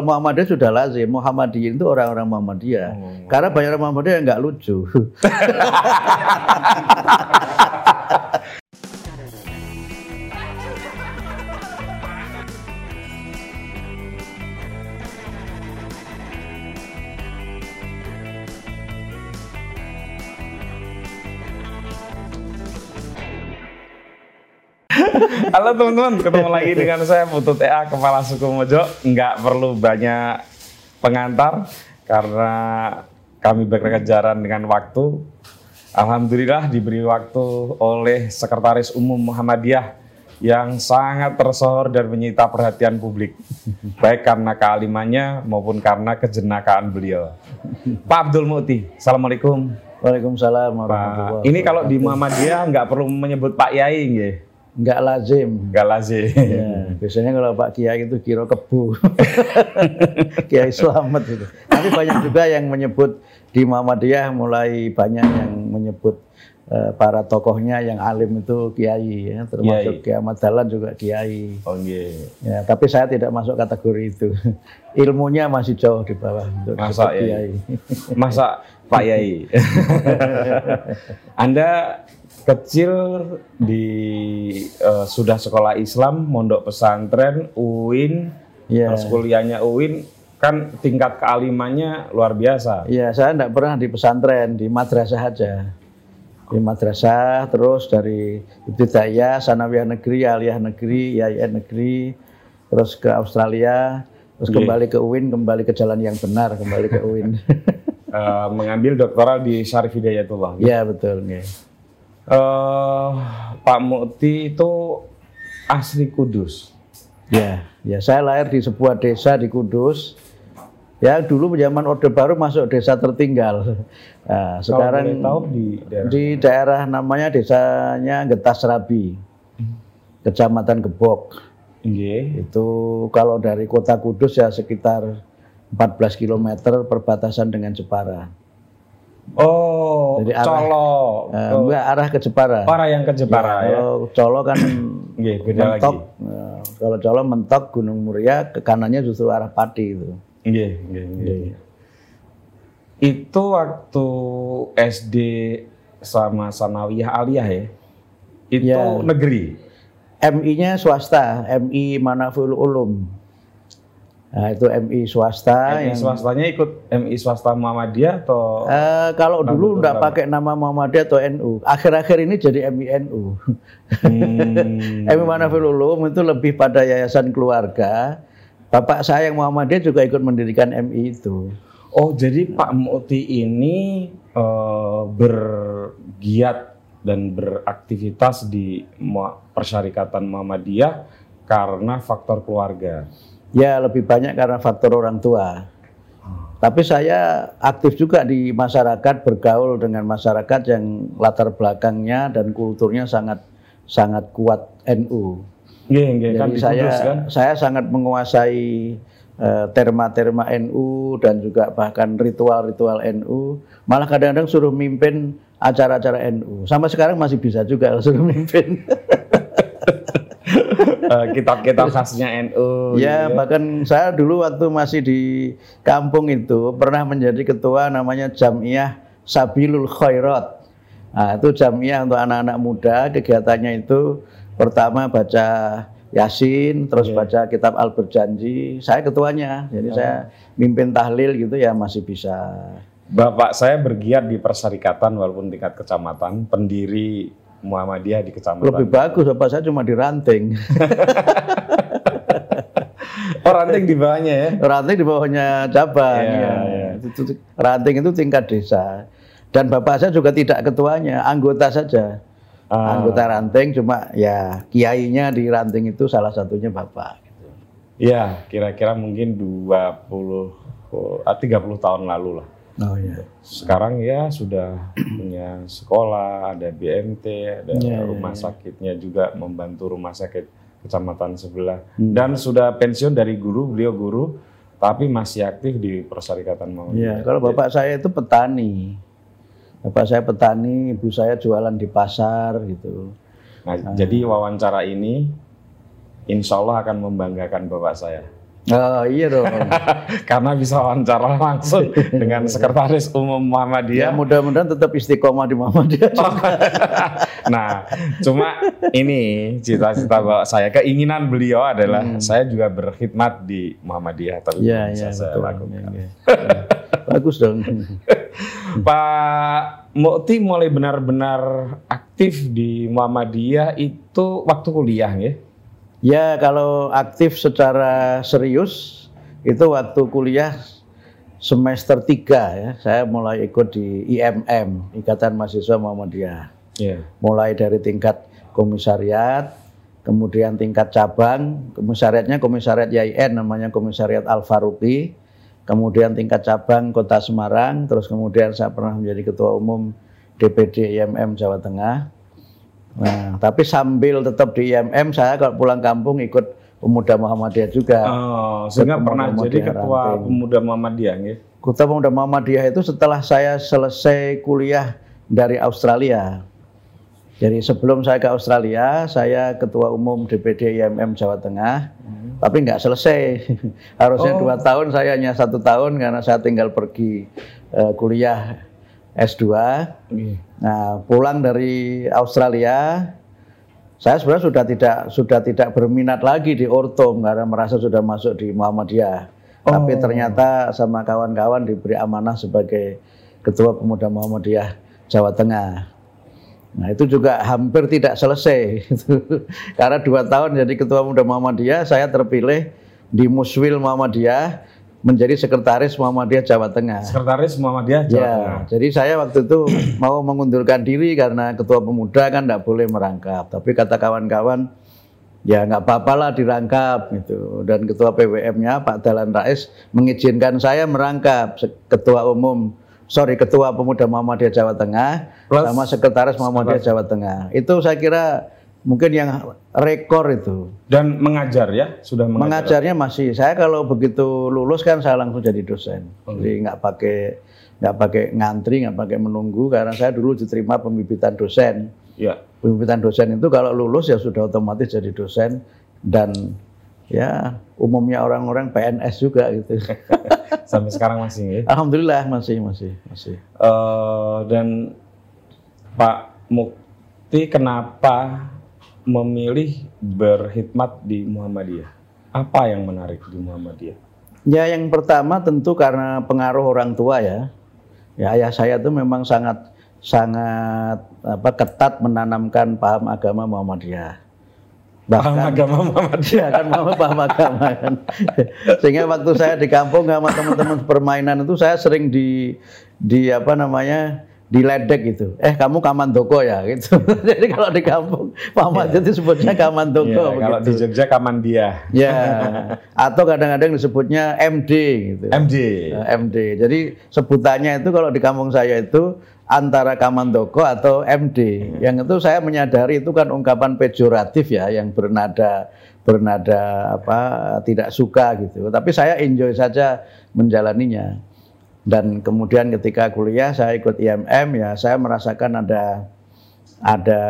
kalau Muhammadiyah sudah lazim. Muhammadiyah itu orang-orang Muhammadiyah. Oh. Karena banyak orang Muhammadiyah yang nggak lucu. Halo teman-teman, ketemu lagi dengan saya Putut EA Kepala Suku Mojo. Nggak perlu banyak pengantar karena kami berkejaran dengan waktu. Alhamdulillah diberi waktu oleh Sekretaris Umum Muhammadiyah yang sangat tersohor dan menyita perhatian publik. Baik karena kealimannya maupun karena kejenakaan beliau. Pak Abdul Muti, Assalamualaikum. Waalaikumsalam warahmatullahi ini kalau di Muhammadiyah nggak perlu menyebut Pak Yai, nggih. Nggak lazim. Nggak lazim. Ya, biasanya kalau Pak Kiai itu kira kebu. Kiai selamat itu. Tapi banyak juga yang menyebut di Muhammadiyah mulai banyak yang menyebut eh, para tokohnya yang alim itu kiai ya, termasuk Kiai Ahmad Dahlan juga kiai. Oh nggih. Ya, tapi saya tidak masuk kategori itu. Ilmunya masih jauh di bawah untuk Masa ya? kiai. Masa Pak Yai? Anda kecil di eh, sudah sekolah Islam, mondok pesantren, UIN, Ya. terus kuliahnya UIN, kan tingkat kealimannya luar biasa. Iya, saya tidak pernah di pesantren, di madrasah aja. Di madrasah, terus dari Ibtidaiyah, Sanawiyah Negeri, Aliyah Negeri, Yayan Negeri, terus ke Australia, terus Oke. kembali ke UIN, kembali ke jalan yang benar, kembali ke UIN. Eh, mengambil doktoral di Syarif Hidayatullah. Iya, betul. nggih. Eh, Pak Mukti itu asli Kudus. Ya, ya saya lahir di sebuah desa di Kudus. Ya, dulu zaman Orde Baru masuk desa tertinggal. Nah, sekarang tahu di daerah di daerah namanya desanya Getas Rabi, Kecamatan Gebok. Nggih. Itu kalau dari kota Kudus ya sekitar 14 km perbatasan dengan Jepara. Oh, Jadi arah- Colo. Eh, Oh, enggak arah ke Jepara. Para yang ke Jepara ya. Kalau Colo kan Nggih, beda mentok. lagi. Nah, kalau Colo mentok Gunung Muria ke kanannya justru arah Pati itu. Nggih, nggih, nggih. Itu waktu SD sama Sanawiyah Aliyah ya. Itu Ya. negeri. MI-nya swasta, MI Manaful Ulum. Nah, itu MI swasta MI yang swastanya ikut MI swasta Muhammadiyah atau Eh, kalau dulu enggak Ulama. pakai nama Muhammadiyah atau NU. Akhir-akhir ini jadi MINU. Hmm. MI Manafil Ulum itu lebih pada yayasan keluarga. Bapak saya yang Muhammadiyah juga ikut mendirikan MI itu. Oh, jadi Pak Muti ini eh, bergiat dan beraktivitas di Persyarikatan Muhammadiyah karena faktor keluarga. Ya lebih banyak karena faktor orang tua. Tapi saya aktif juga di masyarakat bergaul dengan masyarakat yang latar belakangnya dan kulturnya sangat sangat kuat NU. Nggih kan Jadi di saya kan. saya sangat menguasai eh, terma-terma NU dan juga bahkan ritual-ritual NU. Malah kadang-kadang suruh mimpin acara-acara NU. Sampai sekarang masih bisa juga suruh mimpin. Eh, kitab-kitab khasnya NU. ya, gitu bahkan saya dulu waktu masih di kampung itu pernah menjadi ketua namanya Jamiah Sabilul Khairat. Nah, itu jamiah untuk anak-anak muda, kegiatannya itu pertama baca Yasin, terus Oke. baca kitab Al Berjanji. Saya ketuanya, jadi saya mimpin tahlil gitu ya masih bisa. Bapak saya bergiat di persyarikatan walaupun tingkat kecamatan, pendiri Muhammadiyah di kecamatan. Lebih bagus, bapak saya cuma di ranting. Oh, ranting di bawahnya ya. ranting di bawahnya cabang. Iya, ya. iya. Ranting itu tingkat desa. Dan bapak saya juga tidak ketuanya, anggota saja. Ah. Anggota ranting cuma ya kiainya di ranting itu salah satunya bapak. gitu. Iya, kira-kira mungkin 20 oh, ah, 30 tahun lalu lah. Oh iya. Sekarang ya sudah punya sekolah, ada BMT, ada Iya, iya, rumah iya. sakitnya juga membantu rumah sakit kecamatan sebelah. Hmm. Dan sudah pensiun dari guru, beliau guru, tapi masih aktif di Persyarikatan Muhammadiyah. Iya, kalau bapak saya itu petani. Bapak saya petani, ibu saya jualan di pasar gitu. Nah, jadi wawancara ini insya Allah akan membanggakan bapak saya. Oh iya dong. Karena bisa wawancara langsung dengan sekretaris umum ya Muhammadiyah. mudah-mudahan tetap istiqomah di Muhammadiyah. nah, cuma ini cita-cita saya, keinginan beliau adalah saya juga berkhidmat di Muhammadiyah, tapi belum bisa iya saya betul. lakukan. Iya, iya. Bagus dong. Pak Mukti mulai benar-benar aktif di Muhammadiyah itu waktu kuliah ya? Ya kalau aktif secara serius itu waktu kuliah semester 3 ya. Saya mulai ikut di IMM, Ikatan Mahasiswa Muhammadiyah. Iya. Mulai dari tingkat komisariat, kemudian tingkat cabang, komisariatnya komisariat YIN namanya komisariat Al Faruqi, kemudian tingkat cabang Kota Semarang, terus kemudian saya pernah menjadi ketua umum DPD IMM Jawa Tengah. Nah, tapi sambil tetap di IMM saya kalau pulang kampung ikut pemuda Muhammadiyah juga. Oh, sehingga pernah Muhammadiyah jadi ketua Ranting. pemuda Muhammadiyah ya? Ketua Pemuda Muhammadiyah itu setelah saya selesai kuliah dari Australia. Jadi sebelum saya ke Australia, saya ketua umum DPD IMM Jawa Tengah, tapi nggak selesai. Harusnya Oh. dua tahun, saya hanya satu tahun karena saya tinggal pergi eh, kuliah S2. Nah, pulang dari Australia, saya sebenarnya sudah tidak sudah tidak berminat lagi di ortom karena merasa sudah masuk di Muhammadiyah. Tapi ternyata sama kawan-kawan diberi amanah sebagai ketua pemuda Muhammadiyah Jawa Tengah. Nah itu juga hampir tidak selesai, karena dua tahun jadi ketua pemuda Muhammadiyah, saya terpilih di Muswil Muhammadiyah menjadi sekretaris Muhammadiyah Jawa Tengah. Sekretaris Muhammadiyah Jawa Ya, Tengah. jadi saya waktu itu mau mengundurkan diri karena ketua pemuda kan tidak boleh merangkap. Tapi kata kawan-kawan, ya nggak apa-apa lah dirangkap gitu. Dan ketua PWM-nya Pak Dalan Rais mengizinkan saya merangkap ketua umum, sorry ketua pemuda Muhammadiyah Jawa Tengah Plus sama sekretaris Muhammadiyah Jawa Tengah. Itu saya kira mungkin yang rekor itu. Dan mengajar ya, sudah mengajar. Mengajarnya masih. Saya kalau begitu lulus kan saya langsung jadi dosen. Jadi nggak pakai nggak pakai ngantri, nggak pakai menunggu karena saya dulu diterima pembibitan dosen. Ya. Pembibitan dosen itu kalau lulus ya sudah otomatis jadi dosen dan ya umumnya orang-orang PNS juga gitu. Sampai sekarang masih ya. Alhamdulillah masih masih masih. Eh, dan Pak Mukti kenapa memilih berkhidmat di Muhammadiyah? Apa yang menarik di Muhammadiyah? Ya yang pertama tentu karena pengaruh orang tua ya. Ya ayah saya itu memang sangat sangat apa ketat menanamkan paham agama Muhammadiyah. Paham agama Muhammadiyah. Ya kan mama paham agama kan. Sehingga waktu saya di kampung sama teman-teman permainan itu saya sering di di apa namanya diledek gitu. Eh kamu kamandoko ya gitu. Jadi kalau di kampung Pak Ahmad itu sebutnya kamandoko Iya, kalau di. Jogja Kamandia. Ya. Atau kadang-kadang disebutnya MD gitu. MD. Eh, MD. Jadi sebutannya itu kalau di kampung saya itu antara Kamandoko atau MD. Yang itu saya menyadari itu kan ungkapan pejoratif ya yang bernada bernada apa tidak suka gitu. Tapi saya enjoy saja menjalaninya. Dan kemudian ketika kuliah saya ikut IMM ya saya merasakan ada ada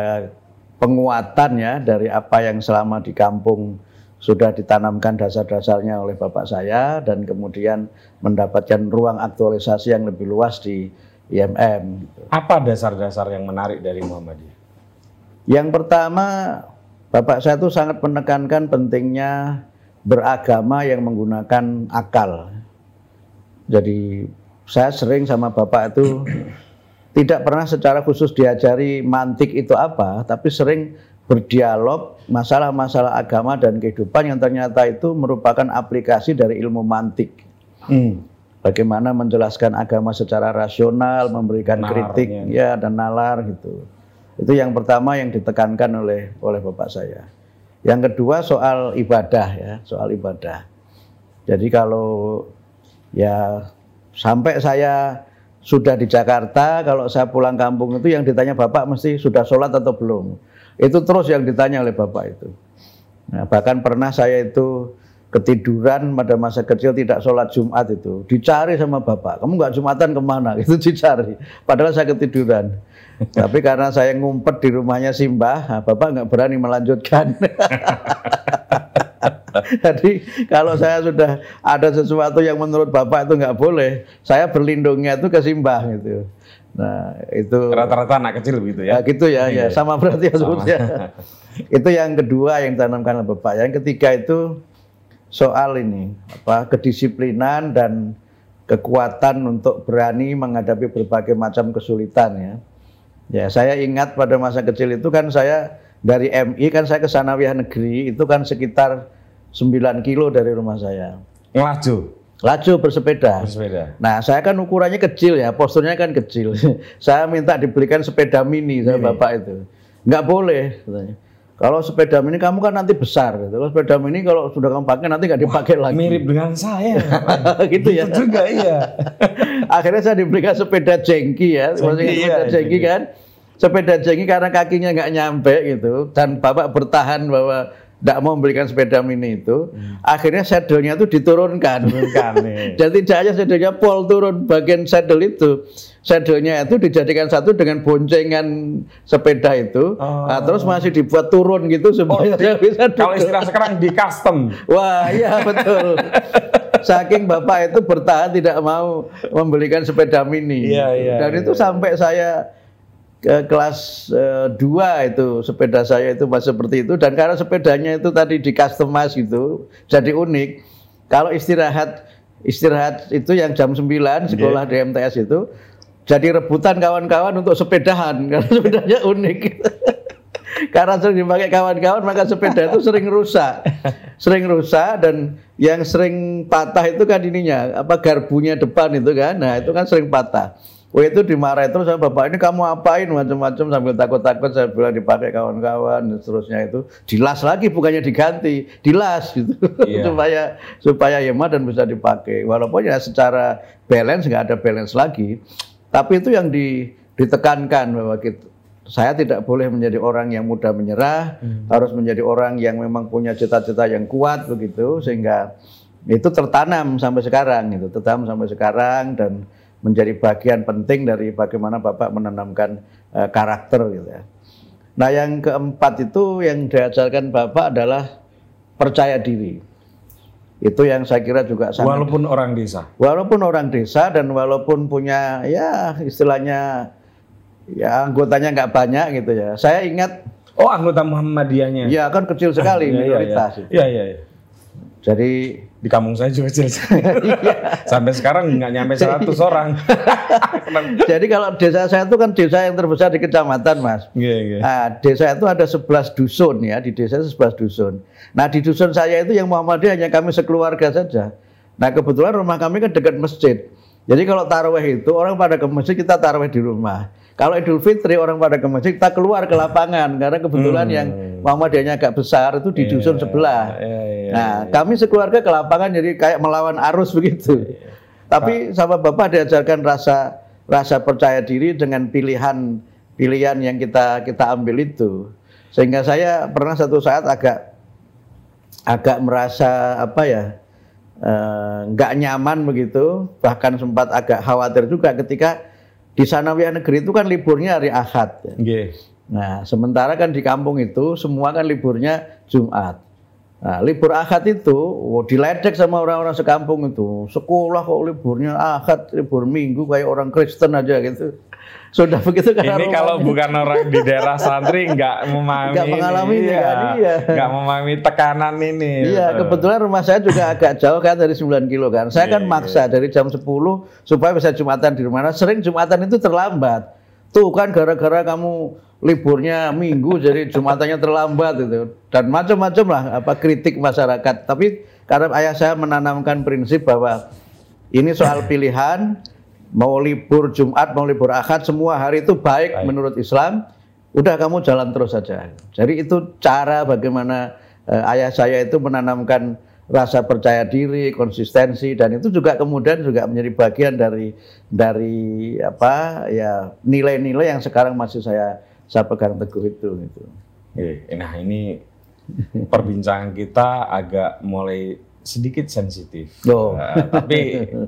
penguatan ya dari apa yang selama di kampung sudah ditanamkan dasar-dasarnya oleh bapak saya dan kemudian mendapatkan ruang aktualisasi yang lebih luas di IMM. Apa dasar-dasar yang menarik dari Muhammadiyah? Yang pertama, bapak saya itu sangat menekankan pentingnya beragama yang menggunakan akal. Jadi saya sering sama bapak itu tidak pernah secara khusus diajari mantik itu apa, tapi sering berdialog masalah-masalah agama dan kehidupan yang ternyata itu merupakan aplikasi dari ilmu mantik. Bagaimana menjelaskan agama secara rasional, memberikan Nalarnya. kritik ya dan nalar gitu. Itu yang pertama yang ditekankan oleh oleh bapak saya. Yang kedua soal ibadah ya, soal ibadah. Jadi kalau ya sampai saya sudah di Jakarta, kalau saya pulang kampung itu yang ditanya bapak mesti sudah sholat atau belum. Itu terus yang ditanya oleh bapak itu. Nah, bahkan pernah saya itu ketiduran pada masa kecil tidak sholat Jumat itu dicari sama bapak. Kamu nggak Jumatan ke mana? Itu dicari. Padahal saya ketiduran. Tapi karena saya ngumpet di rumahnya Simbah nah, bapak nggak berani melanjutkan Jadi kalau saya sudah ada sesuatu yang menurut Bapak itu nggak boleh, saya berlindungnya itu ke simbah gitu. Nah, itu Rata-rata anak kecil begitu ya ya. gitu ya, ya Iya. sama berarti ya sebutnya. itu yang kedua yang ditanamkan oleh Bapak. Yang ketiga itu soal ini apa kedisiplinan dan kekuatan untuk berani menghadapi berbagai macam kesulitan ya. Ya, saya ingat pada masa kecil itu kan saya dari MI kan saya ke Sanawiyah Negeri itu kan sekitar 9 kilo dari rumah saya. Ngelaju Laju bersepeda. bersepeda. Nah, saya kan ukurannya kecil ya, posturnya kan kecil. saya minta dibelikan sepeda mini sama bapak itu. Nggak boleh, katanya. Kalau sepeda mini kamu kan nanti besar. Gitu. Kalau sepeda mini kalau sudah kamu pakai nanti nggak dipakai lagi. Mirip dengan saya. gitu ya. Itu juga iya. Akhirnya saya dibelikan sepeda jengki ya, Jengki, iya, sepeda jengki jengki. kan. Sepeda jengki karena kakinya nggak nyampe gitu, dan bapak bertahan bahwa tidak mau membelikan sepeda mini itu. Akhirnya saddle-nya itu diturunkan. Hmm. Turunkan nih. Dan tidak hanya saddle-nya pol turun bagian saddle itu. Saddle-nya itu dijadikan satu dengan boncengan sepeda itu. Oh. Nah, terus masih dibuat turun gitu supaya saya bisa Kalau duduk. istilah sekarang di custom. Wah, iya betul. Saking bapak itu bertahan tidak mau membelikan sepeda mini. Iya, iya, Dan iya. itu sampai saya ke kelas 2 itu sepeda saya itu masih seperti itu. Dan karena sepedanya itu tadi di customize gitu jadi unik. Kalau istirahat istirahat itu yang jam 9 sekolah di MTS itu jadi rebutan kawan-kawan untuk sepedahan. Karena sepedanya unik. Karena sering dipakai kawan-kawan maka sepeda itu sering rusak. Sering rusak dan yang sering patah itu kan ininya apa garbunya depan itu kan. Nah itu kan sering patah Oh itu dimarahin terus sama bapak ini kamu apain? Macam-macam sambil takut-takut saya bilang dipakai kawan-kawan dan seterusnya itu. Dilas lagi bukannya diganti dilas gitu. Iya. supaya supaya hemat dan bisa dipakai. Walaupun ya secara balance nggak ada balance lagi. Tapi itu yang di, ditekankan bahwa kita, saya tidak boleh menjadi orang yang mudah menyerah, harus menjadi orang yang memang punya cita-cita yang kuat begitu sehingga itu tertanam sampai sekarang itu tertanam sampai sekarang dan menjadi bagian penting dari bagaimana Bapak menanamkan eh, karakter gitu ya. Nah, yang keempat itu yang diajarkan Bapak adalah percaya diri. Itu yang saya kira juga sangat Walaupun orang desa. walaupun orang desa dan walaupun punya ya istilahnya ya anggotanya nggak banyak gitu ya. Saya ingat Oh anggota Muhammadiyahnya. ya kan kecil sekali Iya, iya, minoritas. iya. itu. Iya iya. iya. Jadi Di kampung saya juga kecil. Iya. Sampai sekarang nggak nyampe 100 orang. jadi kalau desa saya itu kan desa yang terbesar di kecamatan, Mas. Iya iya. Nah, desa itu ada 11 dusun ya, di desa itu 11 dusun. Nah, di dusun saya itu yang Muhammadiyah hanya kami sekeluarga saja. Nah, kebetulan rumah kami kan dekat masjid. Jadi kalau taraweh itu orang pada ke masjid kita taraweh di rumah. Kalau Idul Fitri orang pada ke masjid kita keluar ke lapangan karena kebetulan yang Muhammadiyahnya agak besar itu di dusun sebelah. Iya iya. Nah, kami sekeluarga ke lapangan jadi kayak melawan arus begitu. Tapi sama Bapak diajarkan rasa rasa percaya diri dengan pilihan pilihan yang kita kita ambil itu. Sehingga saya pernah satu saat agak agak merasa apa ya eh, nggak nyaman begitu, bahkan sempat agak khawatir juga ketika di Sanawiyah Negeri itu kan liburnya hari Ahad. Iya. Nah, sementara kan di kampung itu semua kan liburnya Jumat. Nah, libur Ahad itu oh, diledek sama orang-orang sekampung itu. Sekolah kok liburnya Ahad, libur Minggu kayak orang Kristen aja gitu. Sudah begitu karena Ini kalau bukan orang di daerah santri nggak memahami Nggak mengalami ini iya. kan, iya. Nggak memahami tekanan ini. Iya, Betul. kebetulan rumah saya juga agak jauh kan dari 9 kilo kan. Saya kan Iya, maksa dari jam 10 supaya bisa Jumatan di rumah. Nah, sering Jumatan itu terlambat. Tuh kan gara-gara kamu liburnya minggu jadi Jumatannya terlambat itu. Dan macam-macam lah apa kritik masyarakat. Tapi karena ayah saya menanamkan prinsip bahwa ini soal pilihan mau libur Jumat, mau libur Ahad, semua hari itu baik, Baik. menurut Islam. Udah kamu jalan terus saja. Jadi itu cara bagaimana eh, ayah saya itu menanamkan rasa percaya diri, konsistensi dan itu juga kemudian juga menjadi bagian dari dari apa ya nilai-nilai yang sekarang masih saya saya pegang teguh itu gitu. Nah ini perbincangan kita agak mulai sedikit sensitif. Oh. Eh, tapi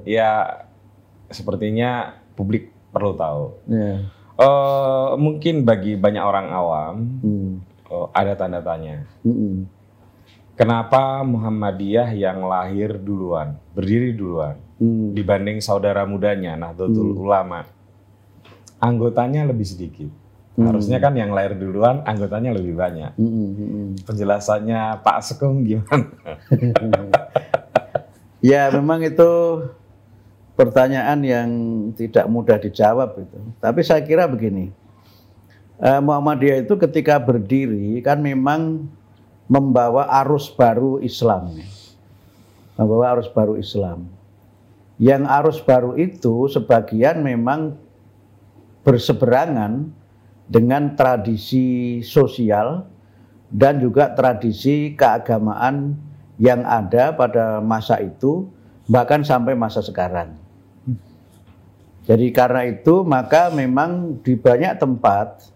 ya sepertinya publik perlu tahu. Ya. Eh, mungkin bagi banyak orang awam Hmm. eh, ada tanda tanya. Mm-mm. kenapa Muhammadiyah yang lahir duluan, berdiri duluan Hmm. dibanding saudara mudanya Nahdlatul Ulama? Anggotanya lebih sedikit. Harusnya kan yang lahir duluan anggotanya lebih banyak. Hmm, hmm, hmm. Penjelasannya Pak Sekung gimana? Ya memang itu pertanyaan yang tidak mudah dijawab itu. Tapi saya kira begini, eh, Muhammadiyah itu ketika berdiri kan memang membawa arus baru Islam, membawa arus baru Islam. Yang arus baru itu sebagian memang berseberangan dengan tradisi sosial dan juga tradisi keagamaan yang ada pada masa itu bahkan sampai masa sekarang. Jadi karena itu maka memang di banyak tempat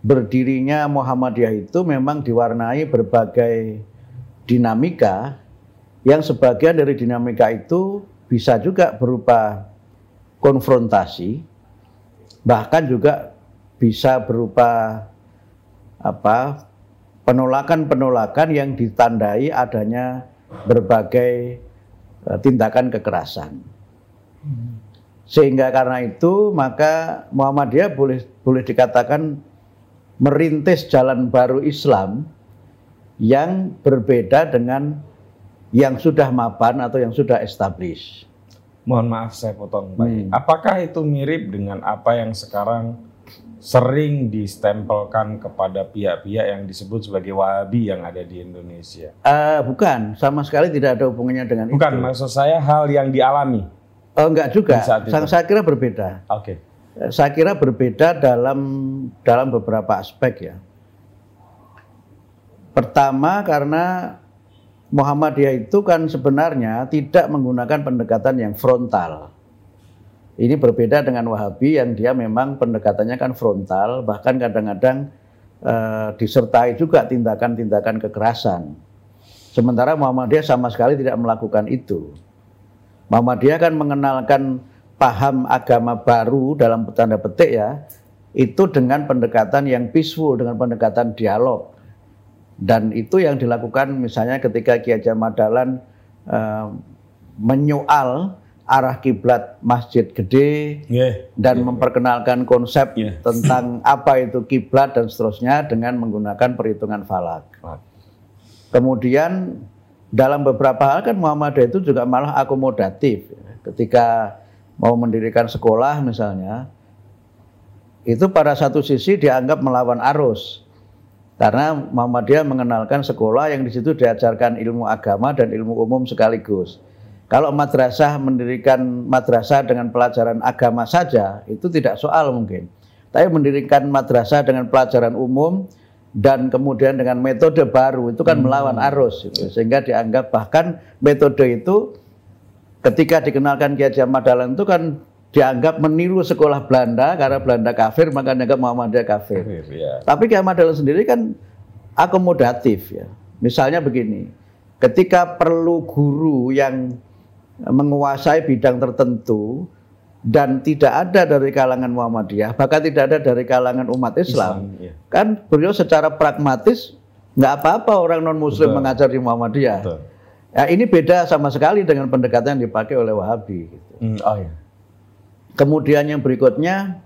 berdirinya Muhammadiyah itu memang diwarnai berbagai dinamika yang sebagian dari dinamika itu bisa juga berupa konfrontasi bahkan juga bisa berupa apa penolakan-penolakan yang ditandai adanya berbagai eh, tindakan kekerasan. Sehingga karena itu maka Muhammadiyah boleh boleh dikatakan merintis jalan baru Islam yang berbeda dengan yang sudah mapan atau yang sudah established. Mohon maaf saya potong Pak. Hmm. Apakah itu mirip dengan apa yang sekarang sering distempelkan kepada pihak-pihak yang disebut sebagai Wahabi yang ada di Indonesia? Eh, bukan, sama sekali tidak ada hubungannya dengan Bukan, itu. maksud saya hal yang dialami. Oh, enggak juga. Saya, saya kira berbeda. Oke. Eh, Saya kira berbeda dalam dalam beberapa aspek ya. Pertama karena Muhammadiyah itu kan sebenarnya tidak menggunakan pendekatan yang frontal. Ini berbeda dengan Wahabi yang dia memang pendekatannya kan frontal, bahkan kadang-kadang eh, disertai juga tindakan-tindakan kekerasan. Sementara Muhammadiyah sama sekali tidak melakukan itu. Muhammadiyah kan mengenalkan paham agama baru dalam tanda petik ya, itu dengan pendekatan yang peaceful, dengan pendekatan dialog. Dan itu yang dilakukan misalnya ketika Kiai Dahlan eh, menyoal arah kiblat masjid gede Yeah. dan memperkenalkan konsep Iya. tentang apa itu kiblat dan seterusnya dengan menggunakan perhitungan falak. Kemudian dalam beberapa hal kan Muhammadiyah itu juga malah akomodatif. Ketika mau mendirikan sekolah misalnya, itu pada satu sisi dianggap melawan arus. Karena Muhammadiyah mengenalkan sekolah yang di situ diajarkan ilmu agama dan ilmu umum sekaligus. Kalau madrasah mendirikan madrasah dengan pelajaran agama saja, itu tidak soal mungkin. Tapi mendirikan madrasah dengan pelajaran umum dan kemudian dengan metode baru itu kan melawan arus gitu. sehingga dianggap bahkan metode itu ketika dikenalkan Kiai Haji Ahmad Dahlan itu kan dianggap meniru sekolah Belanda karena Belanda kafir maka dianggap Muhammadiyah kafir. Ya. Tapi Kiai Ahmad Dahlan sendiri kan akomodatif ya. Misalnya begini, ketika perlu guru yang menguasai bidang tertentu dan tidak ada dari kalangan Muhammadiyah, bahkan tidak ada dari kalangan umat Islam, Islam, iya. kan beliau secara pragmatis nggak apa-apa orang non Muslim Betul. mengajar di Muhammadiyah. Betul. Ya, ini beda sama sekali dengan pendekatan yang dipakai oleh Wahabi. gitu. Hmm, oh ya. Kemudian yang berikutnya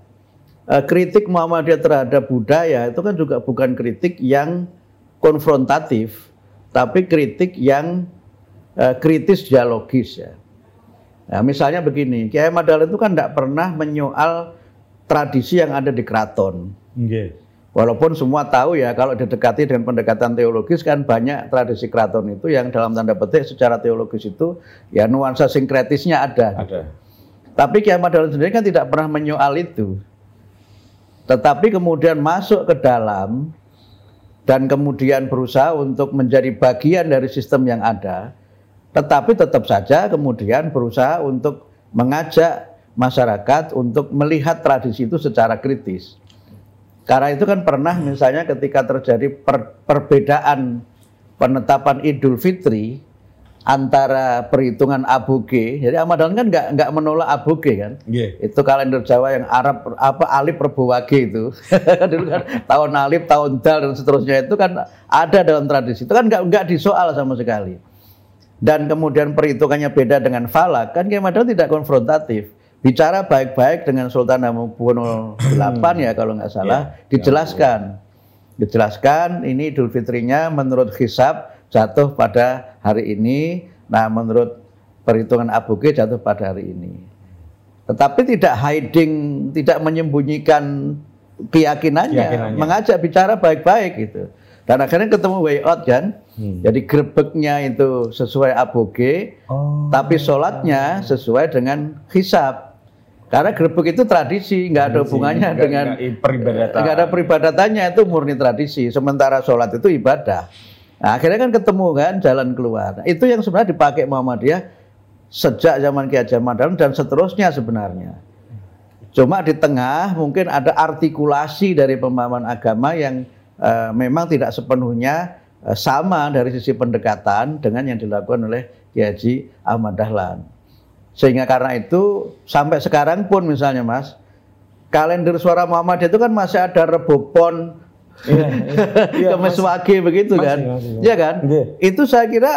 eh, kritik Muhammadiyah terhadap budaya itu kan juga bukan kritik yang konfrontatif, tapi kritik yang eh, kritis dialogis ya. Nah, misalnya begini, Kiai Dahlan itu kan tidak pernah menyoal tradisi yang ada di keraton. Nggih. Walaupun semua tahu ya kalau didekati dengan pendekatan teologis kan banyak tradisi keraton itu yang dalam tanda petik secara teologis itu ya nuansa sinkretisnya ada. Ada. Tapi Kiai Dahlan sendiri kan tidak pernah menyoal itu. Tetapi kemudian masuk ke dalam dan kemudian berusaha untuk menjadi bagian dari sistem yang ada. Tetapi tetap saja kemudian berusaha untuk mengajak masyarakat untuk melihat tradisi itu secara kritis. Karena itu kan pernah misalnya ketika terjadi per- perbedaan penetapan Idul Fitri antara perhitungan aboge. Jadi Ahmad Dahlan kan nggak nggak menolak aboge kan. Nggih. Itu kalender Jawa yang Arab apa alif rebo wage itu. Dulu kan tahun alif, tahun dal dan seterusnya itu kan ada dalam tradisi. Itu kan nggak nggak disoal sama sekali. Dan kemudian perhitungannya beda dengan falak kan Kiai Dahlan tidak konfrontatif. Bicara baik-baik dengan Sultan Hamengkubuwono VIII ya kalau nggak salah, dijelaskan. Dijelaskan ini Idul Fitrinya menurut hisab jatuh pada hari ini. Nah, menurut perhitungan aboge jatuh pada hari ini. Tetapi tidak hiding, tidak menyembunyikan keyakinannya, Keyakinannya. mengajak bicara baik-baik gitu. Dan akhirnya ketemu way out kan. Jadi grebeknya itu sesuai aboge, Oh. tapi sholatnya sesuai dengan hisab. Karena grebek itu tradisi, nggak ada hubungannya Nggak- dengan peribadatan. nggak ada peribadatannya itu murni tradisi. Sementara sholat itu ibadah. Nah, akhirnya kan ketemu kan jalan keluar. Nah, itu yang sebenarnya dipakai Muhammadiyah sejak zaman Ki Hajar Madaun dan seterusnya sebenarnya. Cuma di tengah mungkin ada artikulasi dari pemahaman agama yang eh, memang tidak sepenuhnya eh, sama dari sisi pendekatan dengan yang dilakukan oleh Ki Haji Ahmad Dahlan. Sehingga karena itu sampai sekarang pun misalnya Mas, kalender suara Muhammadiyah itu kan masih ada rebopon Iya, iya, kemes wage begitu Masih, kan, masih. Iya kan? Iya. Itu saya kira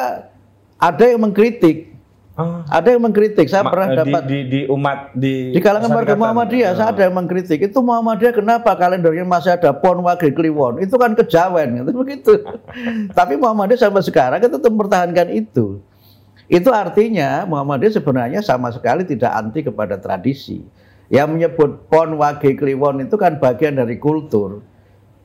ada yang mengkritik, Ah. ada yang mengkritik. Saya Ma- pernah di, dapat di, di umat di di kalangan warga. Muhammadiyah, saya ada yang mengkritik. Itu Muhammadiyah kenapa kalendernya masih ada pon wage kliwon? Itu kan kejawen, gitu begitu. Tapi Muhammadiyah sampai sekarang itu tetap mempertahankan itu. Itu artinya Muhammadiyah sebenarnya sama sekali tidak anti kepada tradisi. Yang menyebut pon wage kliwon itu kan bagian dari kultur.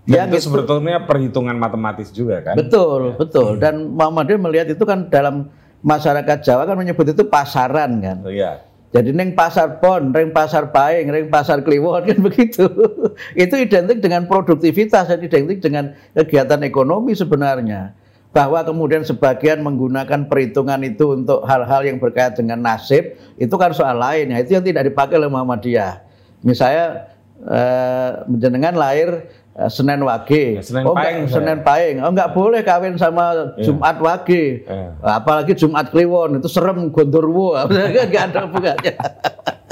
Dan Yang itu sebetulnya perhitungan matematis juga kan? Betul, betul. Dan Muhammadiyah melihat itu kan dalam masyarakat Jawa kan menyebut itu pasaran kan. Oh, Iya. Jadi neng pasar pon, neng pasar paing, neng pasar kliwon kan begitu. itu identik dengan produktivitas dan identik dengan kegiatan ekonomi sebenarnya. Bahwa kemudian sebagian menggunakan perhitungan itu untuk hal-hal yang berkait dengan nasib, itu kan soal lain. Ya, itu yang tidak dipakai oleh Muhammadiyah. Misalnya eh, jenengan lahir Senin Wage. Ya, Senin oh, Paing enggak. Senin Paing. Oh enggak boleh kawin sama Jumat Wage. Iya. Apalagi Jumat Kliwon itu serem gondorwo. Enggak ada hubungannya.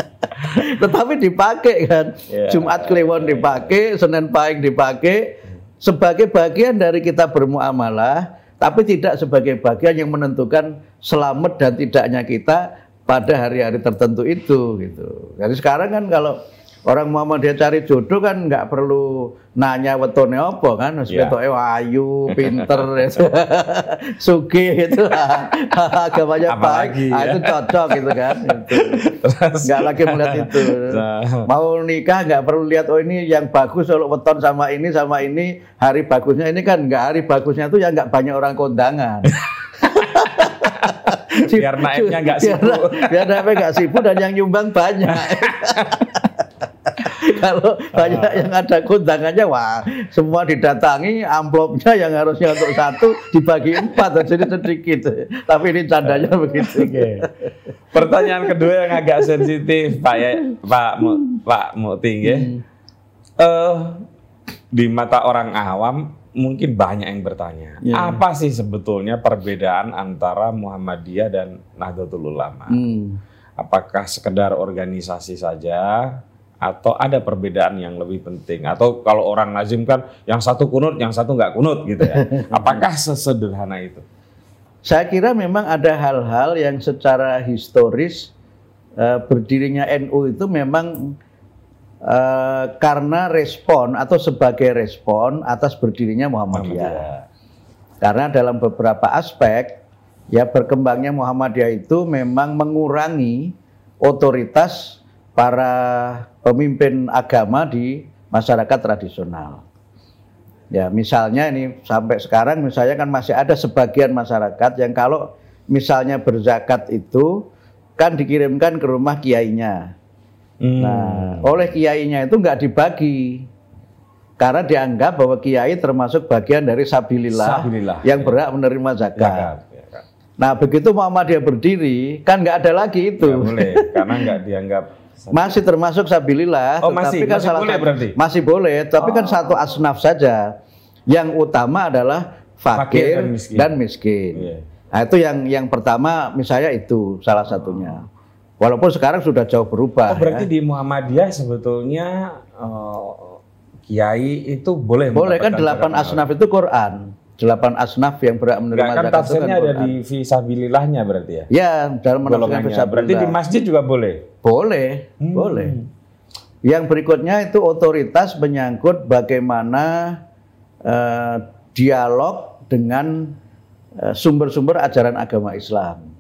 Tetapi dipakai kan. Jumat Kliwon dipakai, Senin Paing dipakai sebagai bagian dari kita bermuamalah, tapi tidak sebagai bagian yang menentukan selamat dan tidaknya kita pada hari-hari tertentu itu gitu. Jadi sekarang kan kalau orang Muhammadiyah cari jodoh kan nggak perlu nanya wetone apa kan, wis Iya. ketoke ayu, pinter, itu. sugih itu agamanya Apalagi, baik, Ah, ya. itu cocok gitu kan. Nggak lagi melihat itu. Nah. Mau nikah nggak perlu lihat oh ini yang bagus kalau weton sama ini sama ini hari bagusnya ini kan nggak hari bagusnya itu ya nggak banyak orang kondangan. Biar naiknya nggak sipu. Biar naiknya nggak sipu dan yang nyumbang banyak. Kalau banyak yang ada kondangannya, wah semua didatangi, amplopnya yang harusnya untuk satu dibagi empat, jadi sedikit. Tapi ini candanya begitu. Oke. Pertanyaan kedua yang agak sensitif, Pak ya, Pak Mu, Pak Muti ya. Eh, di mata orang awam mungkin banyak yang bertanya, Ya. apa sih sebetulnya perbedaan antara Muhammadiyah dan Nahdlatul Ulama? Hmm. Apakah sekedar organisasi saja atau ada perbedaan yang lebih penting? Atau kalau orang lazim kan yang satu kunut, yang satu nggak kunut gitu ya? Apakah sesederhana itu? Saya kira memang ada hal-hal yang secara historis eh, berdirinya NU itu memang eh, karena respon atau sebagai respon atas berdirinya Muhammadiyah. Karena dalam beberapa aspek ya berkembangnya Muhammadiyah itu memang mengurangi otoritas para pemimpin agama di masyarakat tradisional. Ya, misalnya ini sampai sekarang misalnya kan masih ada sebagian masyarakat yang kalau misalnya berzakat itu kan dikirimkan ke rumah kiainya. Hmm. Nah, oleh kiainya itu nggak dibagi. Karena dianggap bahwa kiai termasuk bagian dari sabilillah, Sabilillah. yang berhak menerima zakat. Zakat, ya kan. Nah, begitu Muhammadiyah berdiri, kan nggak ada lagi itu. Nggak boleh karena nggak dianggap Masih termasuk sabilillah, Oh, tetapi masih? kan Masih salah boleh berarti? masih boleh, tapi kan Oh. satu asnaf saja. Yang utama adalah Fakir fakir dan miskin. dan miskin. Iya. Nah itu yang yang pertama misalnya itu salah satunya. Walaupun sekarang sudah jauh berubah. Oh, berarti ya. di Muhammadiyah sebetulnya eh, kiai itu boleh Boleh kan delapan asnaf itu Quran. Delapan asnaf yang berhak menerima kan zakat itu kan tafsirnya ada di fisabilillahnya berarti ya. Ya, dalam menafsirkan fisabilillah. Berarti di masjid juga boleh. Boleh, Hmm. boleh. Yang berikutnya itu otoritas menyangkut bagaimana eh, dialog dengan eh, sumber-sumber ajaran agama Islam.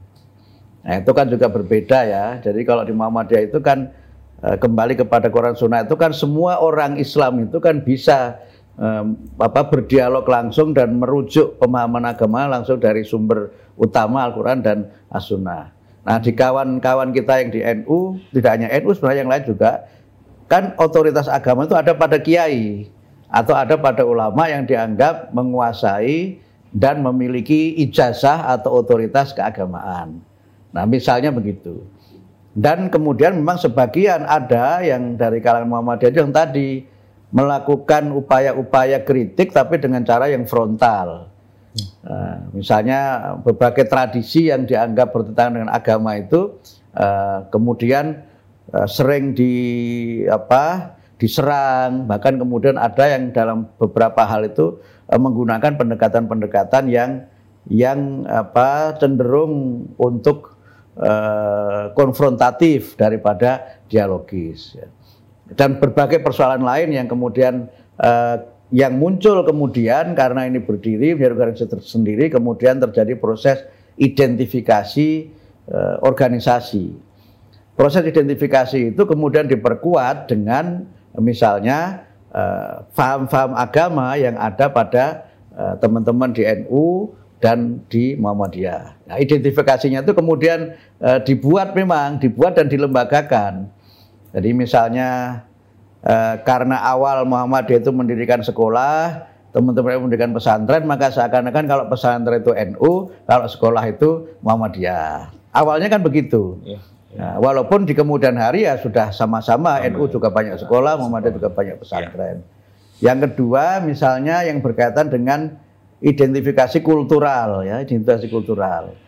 Nah itu kan juga berbeda ya. Jadi kalau di Muhammadiyah itu kan eh, kembali kepada Quran Sunnah itu kan semua orang Islam itu kan bisa apa berdialog langsung dan merujuk pemahaman agama langsung dari sumber utama Al-Quran dan As-Sunnah. Nah di kawan-kawan kita yang di NU, tidak hanya NU sebenarnya yang lain juga, kan otoritas agama itu ada pada kiai atau ada pada ulama yang dianggap menguasai dan memiliki ijazah atau otoritas keagamaan. Nah, misalnya begitu. Dan kemudian memang sebagian ada yang dari kalangan Muhammadiyah yang tadi melakukan upaya-upaya kritik tapi dengan cara yang frontal. Nah, misalnya berbagai tradisi yang dianggap bertentangan dengan agama itu eh, kemudian eh, sering di apa diserang bahkan kemudian ada yang dalam beberapa hal itu eh, menggunakan pendekatan-pendekatan yang yang apa cenderung untuk eh, konfrontatif daripada dialogis ya. dan berbagai persoalan lain yang kemudian eh, yang muncul kemudian karena ini berdiri menjadi organisasi tersendiri kemudian terjadi proses identifikasi eh, organisasi proses identifikasi itu kemudian diperkuat dengan eh, misalnya eh, faham-faham agama yang ada pada eh, teman-teman di NU dan di Muhammadiyah. Nah, identifikasinya itu kemudian eh, dibuat memang dibuat dan dilembagakan. Jadi misalnya eh, karena awal Muhammadiyah itu mendirikan sekolah, teman-teman yang mendirikan pesantren, maka seakan-akan kalau pesantren itu NU, kalau sekolah itu Muhammadiyah. Awalnya kan begitu. Iya. Nah, walaupun di kemudian hari ya sudah sama-sama NU juga banyak sekolah, Muhammadiyah juga banyak pesantren. Yang kedua misalnya yang berkaitan dengan identifikasi kultural ya, identifikasi kultural.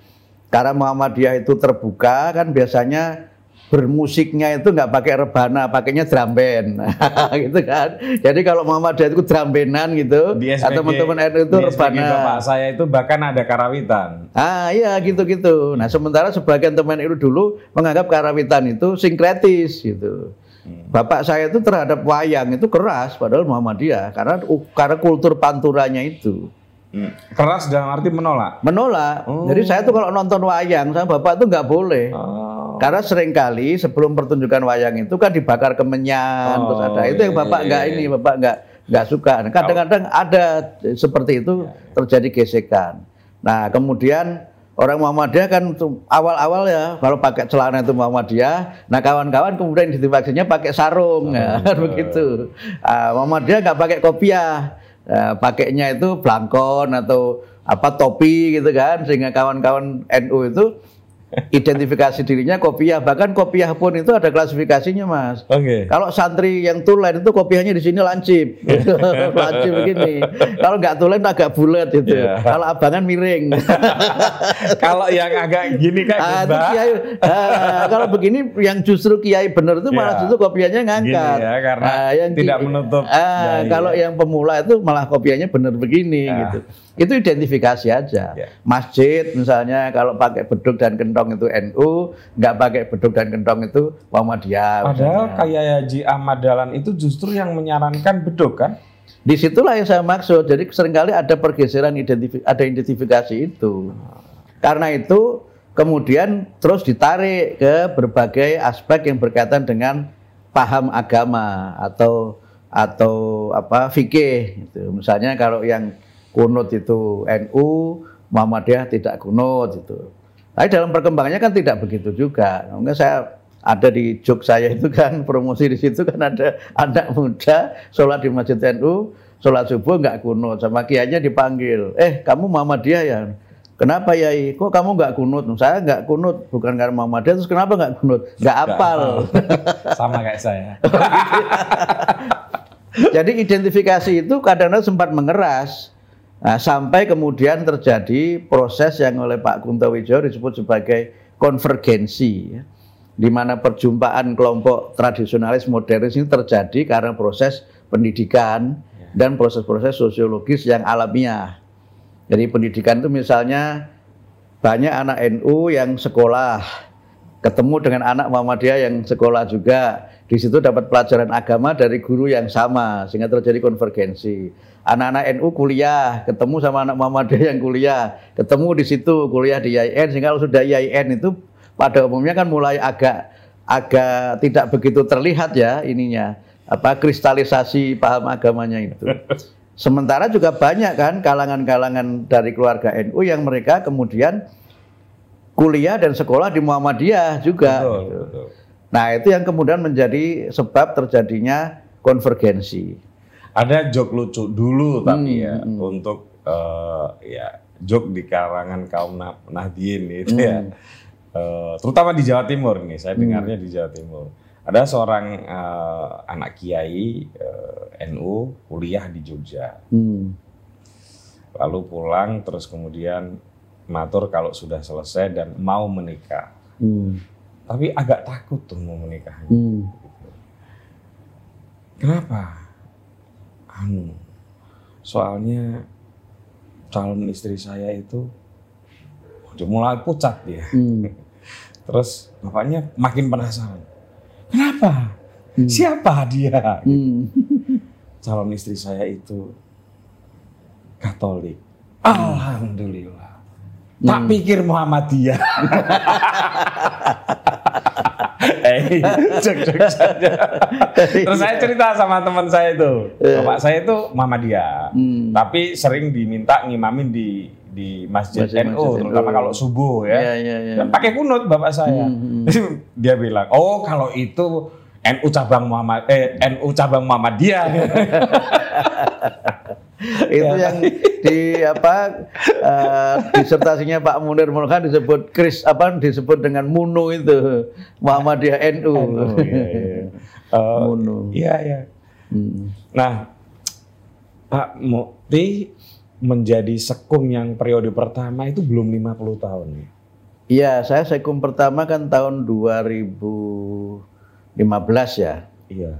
Karena Muhammadiyah itu terbuka kan biasanya bermusiknya itu nggak pakai rebana, pakainya drum band, gitu kan. Jadi kalau Muhammadiyah itu drum bandan gitu, Di atau SPG, teman-teman NU itu di rebana. Bapak saya itu bahkan ada karawitan. Ah iya gitu-gitu. Nah sementara sebagian teman itu dulu menganggap karawitan itu sinkretis gitu. Bapak saya itu terhadap wayang itu keras padahal Muhammadiyah karena karena kultur panturanya itu Hmm. Keras dalam arti menolak. menolak. Oh. Jadi saya tuh kalau nonton wayang sama bapak tuh nggak boleh. Oh. Karena sering kali sebelum pertunjukan wayang itu kan dibakar kemenyan Oh, terus ada itu yang iya, bapak iya, nggak iya. ini bapak nggak nggak suka. Nah, Kadang-kadang ada seperti itu terjadi gesekan. Nah kemudian orang Muhammadiyah kan awal-awal ya kalau pakai celana itu Muhammadiyah. Nah kawan-kawan kemudian identifikasinya pakai sarung, ya, kan begitu. Ah, Muhammadiyah nggak pakai kopiah, Nah, pakainya itu blangkon atau apa topi gitu kan sehingga kawan-kawan NU itu identifikasi dirinya kopiah bahkan kopiah pun itu ada klasifikasinya mas Oke. kalau santri yang tulen itu kopiahnya di sini lancip lancip begini kalau nggak tulen agak bulat itu Iya. kalau abangan miring Kalau yang agak gini kan Ah, itu Mbak, kiai, ah, kalau begini yang justru kiai bener itu malah Iya. justru kopiahnya ngangkat. Gini ya, karena Ah, yang tidak menutup Ah, kalau ya. yang pemula itu malah kopiahnya bener begini Ah. gitu. Itu identifikasi aja. Iya. Masjid misalnya kalau pakai beduk dan kentong itu NU, nggak pakai beduk dan kentong itu Muhammadiyah. Padahal kayak Haji Ahmad Dahlan itu justru yang menyarankan beduk kan? Di situlah yang saya maksud. Jadi sering kali ada pergeseran identifi- ada identifikasi itu. Karena itu kemudian terus ditarik ke berbagai aspek yang berkaitan dengan paham agama atau atau apa fikih gitu. Misalnya kalau yang kunut itu NU, Muhammadiyah tidak kunut itu. Tapi dalam perkembangannya kan tidak begitu juga. Mungkin saya ada di jok saya itu kan promosi di situ kan ada anak muda sholat di masjid NU, sholat subuh nggak kunut sama kiainya dipanggil, eh kamu Muhammadiyah ya? Kenapa Yai? Kok kamu nggak kunut? Saya nggak kunut, bukan karena Muhammadiyah. Terus kenapa nggak kunut? Nggak apal. Sama kayak saya. Jadi identifikasi itu kadang-kadang sempat mengeras. Nah, sampai kemudian terjadi proses yang oleh Pak Kunto Wijoyo disebut sebagai konvergensi, ya. di mana perjumpaan kelompok tradisionalis modernis ini terjadi karena proses pendidikan dan proses-proses sosiologis yang alamiah. Jadi pendidikan itu misalnya banyak anak NU yang sekolah, ketemu dengan anak Muhammadiyah yang sekolah juga. Di situ dapat pelajaran agama dari guru yang sama, sehingga terjadi konvergensi. Anak-anak NU kuliah, ketemu sama anak Muhammadiyah yang kuliah, ketemu di situ kuliah di IAIN, sehingga kalau sudah IAIN itu pada umumnya kan mulai agak agak tidak begitu terlihat ya ininya apa kristalisasi paham agamanya itu. Sementara juga banyak kan kalangan-kalangan dari keluarga NU yang mereka kemudian kuliah dan sekolah di Muhammadiyah juga. Betul, betul. Nah itu yang kemudian menjadi sebab terjadinya konvergensi. Ada joke lucu dulu tapi Hmm, ya hmm. untuk eh, ya joke di kalangan kaum Nah- Nahdien itu ya. Hmm. Eh, terutama di Jawa Timur nih, saya dengarnya di Jawa Timur. Ada seorang eh, anak kiai eh, NU kuliah di Jogja. Hmm. Lalu pulang terus kemudian matur kalau sudah selesai dan mau menikah. Hmm. Tapi agak takut tuh mau menikah. Hmm. Kenapa? Anu, soalnya calon istri saya itu udah mulai pucat dia. Hmm. Terus bapaknya makin penasaran. Kenapa? Hmm. Siapa dia? Hmm. Calon istri saya itu Katolik. Alhamdulillah. Tak pikir Muhammadiyah. eh, cek cek saja. Terus saya cerita sama teman saya itu, bapak saya itu Muhammadiyah, Hmm. tapi sering diminta ngimamin di di masjid, Masjid- NU, masjid terutama NU. kalau subuh ya. Iya, iya, iya. Dan pakai kunut bapak saya. Hmm, Dia bilang, oh kalau itu NU cabang Muhammad, eh NU cabang Muhammadiyah. itu yang di apa eh, disertasinya Pak Munir Mulkan disebut Kris apa disebut dengan Munu itu Muhammadiyah NU. Oh, iya, iya. Eh, Munu. Iya, iya. Hmm. Nah, Pak Mukti menjadi sekung yang periode pertama itu belum 50 tahun. Iya, saya sekum pertama kan tahun 2015 ya. Iya.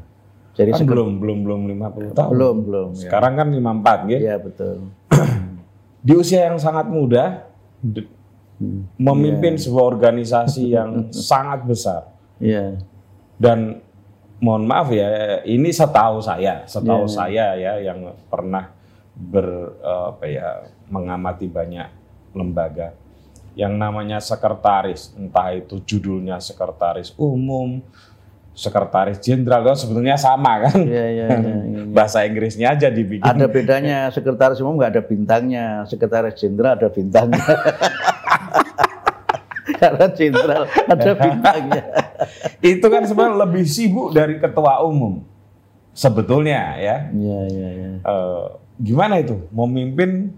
Jadi Kan belum belum belum 50 tahun. belum belum. ya. Sekarang kan 54 gitu. Iya betul. Di usia yang sangat muda Hmm. memimpin sebuah organisasi yang sangat besar Iya. dan mohon maaf ya ini setahu saya setahu Iya. saya ya yang pernah ber apa ya mengamati banyak lembaga yang namanya sekretaris entah itu judulnya sekretaris umum sekretaris jenderal itu sebetulnya sama kan Iya iya iya. iya. bahasa Inggrisnya aja dibikin Ada bedanya sekretaris umum nggak ada bintangnya, sekretaris jenderal ada bintangnya. Karena jenderal ada bintangnya. itu kan sebenarnya lebih sibuk dari ketua umum sebetulnya ya Iya iya iya. Eh, gimana itu memimpin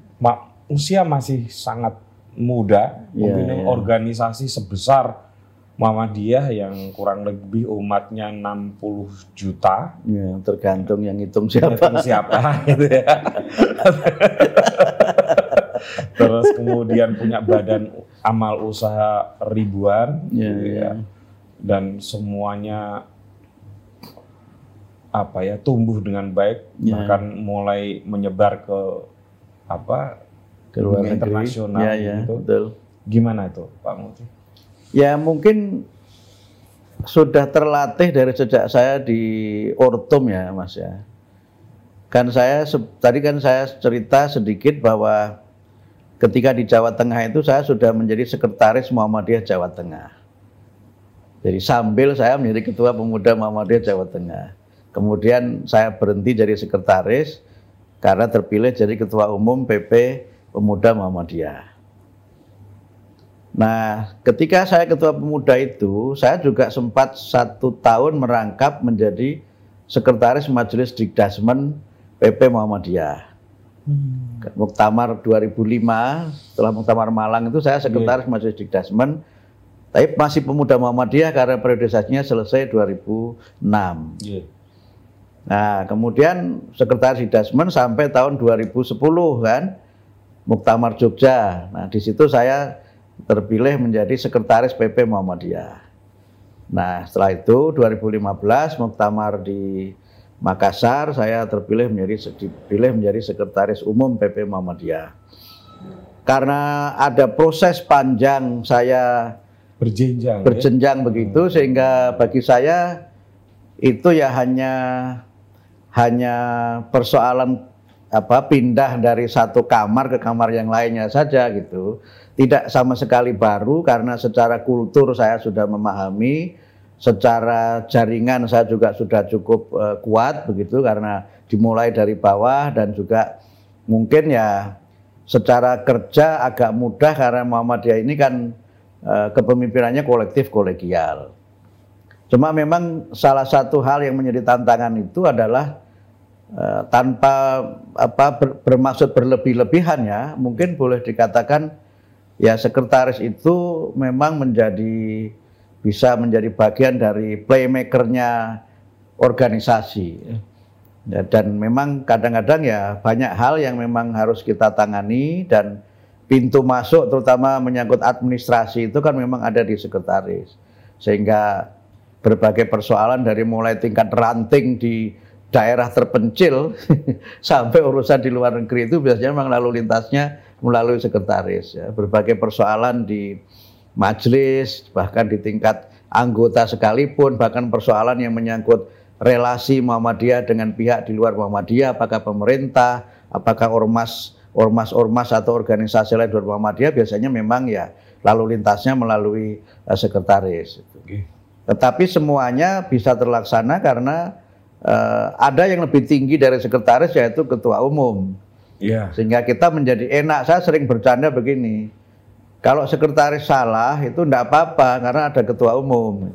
usia masih sangat muda Iya, memimpin iya. organisasi sebesar Muhammadiyah yang kurang lebih umatnya 60 juta Ya, tergantung yang hitung siapa. Itu siapa gitu ya terus kemudian punya badan amal usaha ribuan Iya, gitu iya. ya. dan semuanya apa ya tumbuh dengan baik Iya. bahkan mulai menyebar ke apa Ke luar internasional Iya iya, gitu. betul. gimana itu Pak Muti? Ya mungkin sudah terlatih dari sejak saya di Ortum ya Mas ya. Kan saya tadi kan saya cerita sedikit bahwa ketika di Jawa Tengah itu saya sudah menjadi sekretaris Muhammadiyah Jawa Tengah. Jadi sambil saya menjadi ketua pemuda Muhammadiyah Jawa Tengah. Kemudian saya berhenti jadi sekretaris karena terpilih jadi ketua umum PP Pemuda Muhammadiyah. Nah, ketika saya ketua pemuda itu, saya juga sempat satu tahun merangkap menjadi sekretaris Majelis Dikdasmen PP Muhammadiyah. Muktamar 2005, setelah Muktamar Malang itu saya sekretaris Majelis Dikdasmen, tapi masih pemuda Muhammadiyah karena periodisasinya selesai 2006. Iya. Nah, kemudian sekretaris Dikdasmen sampai tahun 2010 kan. Muktamar Jogja. Nah, di situ saya terpilih menjadi sekretaris PP Muhammadiyah. Nah, setelah itu 2015 Muktamar di Makassar saya terpilih menjadi dipilih menjadi sekretaris umum PP Muhammadiyah. Karena ada proses panjang saya berjenjang berjenjang ya? begitu sehingga bagi saya itu ya hanya hanya persoalan apa pindah dari satu kamar ke kamar yang lainnya saja gitu. Tidak sama sekali baru karena secara kultur saya sudah memahami secara jaringan saya juga sudah cukup uh, kuat begitu karena dimulai dari bawah dan juga mungkin ya secara kerja agak mudah karena Muhammadiyah ini kan uh, kepemimpinannya kolektif kolegial. Cuma memang salah satu hal yang menjadi tantangan itu adalah uh, tanpa apa ber, bermaksud berlebih-lebihan ya, mungkin boleh dikatakan ya sekretaris itu memang menjadi bisa menjadi bagian dari playmakernya organisasi. Ya, dan memang kadang-kadang ya banyak hal yang memang harus kita tangani dan pintu masuk terutama menyangkut administrasi itu kan memang ada di sekretaris. Sehingga berbagai persoalan dari mulai tingkat ranting di daerah terpencil sampai urusan di luar negeri itu biasanya memang lalu lintasnya melalui sekretaris ya. Berbagai persoalan di majelis, bahkan di tingkat anggota sekalipun, bahkan persoalan yang menyangkut relasi Muhammadiyah dengan pihak di luar Muhammadiyah, apakah pemerintah, apakah ormas, ormas-ormas atau organisasi lain luar Muhammadiyah, biasanya memang ya lalu lintasnya melalui uh, sekretaris. Okay. Tetapi semuanya bisa terlaksana karena uh, ada yang lebih tinggi dari sekretaris yaitu ketua umum. Yeah. Sehingga kita menjadi enak. Saya sering bercanda begini kalau sekretaris salah itu tidak apa-apa karena ada ketua umum.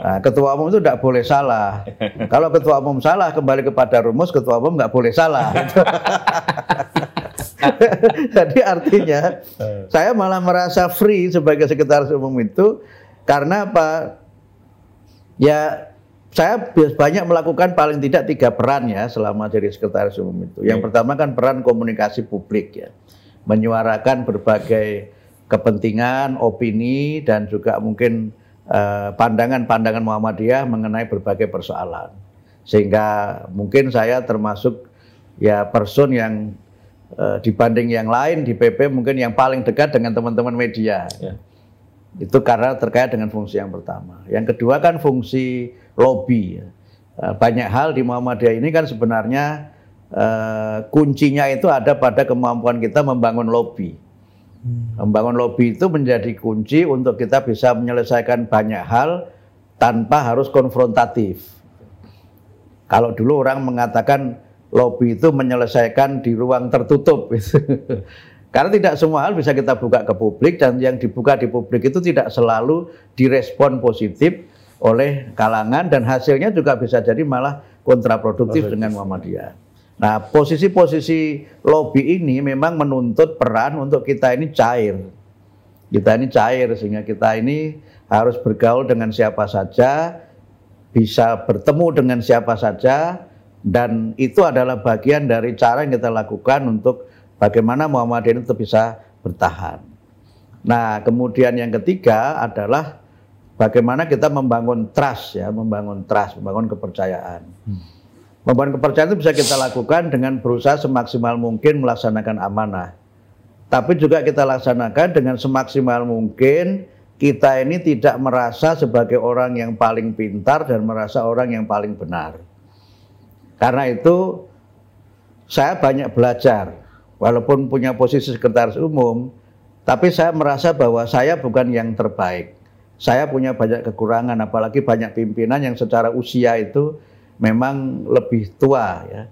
Nah, ketua umum itu tidak boleh salah. Kalau ketua umum salah kembali kepada rumus ketua umum nggak boleh salah. Jadi artinya saya malah merasa free sebagai sekretaris umum itu karena apa? Ya saya banyak melakukan paling tidak tiga peran ya selama jadi sekretaris umum itu. Yang pertama kan peran komunikasi publik ya, menyuarakan berbagai kepentingan, opini dan juga mungkin eh, pandangan-pandangan uh, Muhammadiyah mengenai berbagai persoalan. Sehingga mungkin saya termasuk ya person yang uh, dibanding yang lain di PP mungkin yang paling dekat dengan teman-teman media. Ya. Itu karena terkait dengan fungsi yang pertama. Yang kedua kan fungsi lobby. Uh, banyak hal di Muhammadiyah ini kan sebenarnya uh, kuncinya itu ada pada kemampuan kita membangun lobby. Hmm. Membangun lobby itu menjadi kunci untuk kita bisa menyelesaikan banyak hal tanpa harus konfrontatif. Kalau dulu orang mengatakan lobby itu menyelesaikan di ruang tertutup. Karena tidak semua hal bisa kita buka ke publik dan yang dibuka di publik itu tidak selalu direspon positif oleh kalangan dan hasilnya juga bisa jadi malah kontraproduktif dengan Muhammadiyah. Nah, posisi-posisi lobby ini memang menuntut peran untuk kita ini cair. Kita ini cair sehingga kita ini harus bergaul dengan siapa saja, bisa bertemu dengan siapa saja, dan itu adalah bagian dari cara yang kita lakukan untuk bagaimana Muhammadiyah itu bisa bertahan. Nah, kemudian yang ketiga adalah bagaimana kita membangun trust ya, membangun trust, membangun kepercayaan. Hmm. Membangun kepercayaan itu bisa kita lakukan dengan berusaha semaksimal mungkin melaksanakan amanah. Tapi juga kita laksanakan dengan semaksimal mungkin kita ini tidak merasa sebagai orang yang paling pintar dan merasa orang yang paling benar. Karena itu saya banyak belajar, walaupun punya posisi sekretaris umum, tapi saya merasa bahwa saya bukan yang terbaik. Saya punya banyak kekurangan, apalagi banyak pimpinan yang secara usia itu memang lebih tua ya.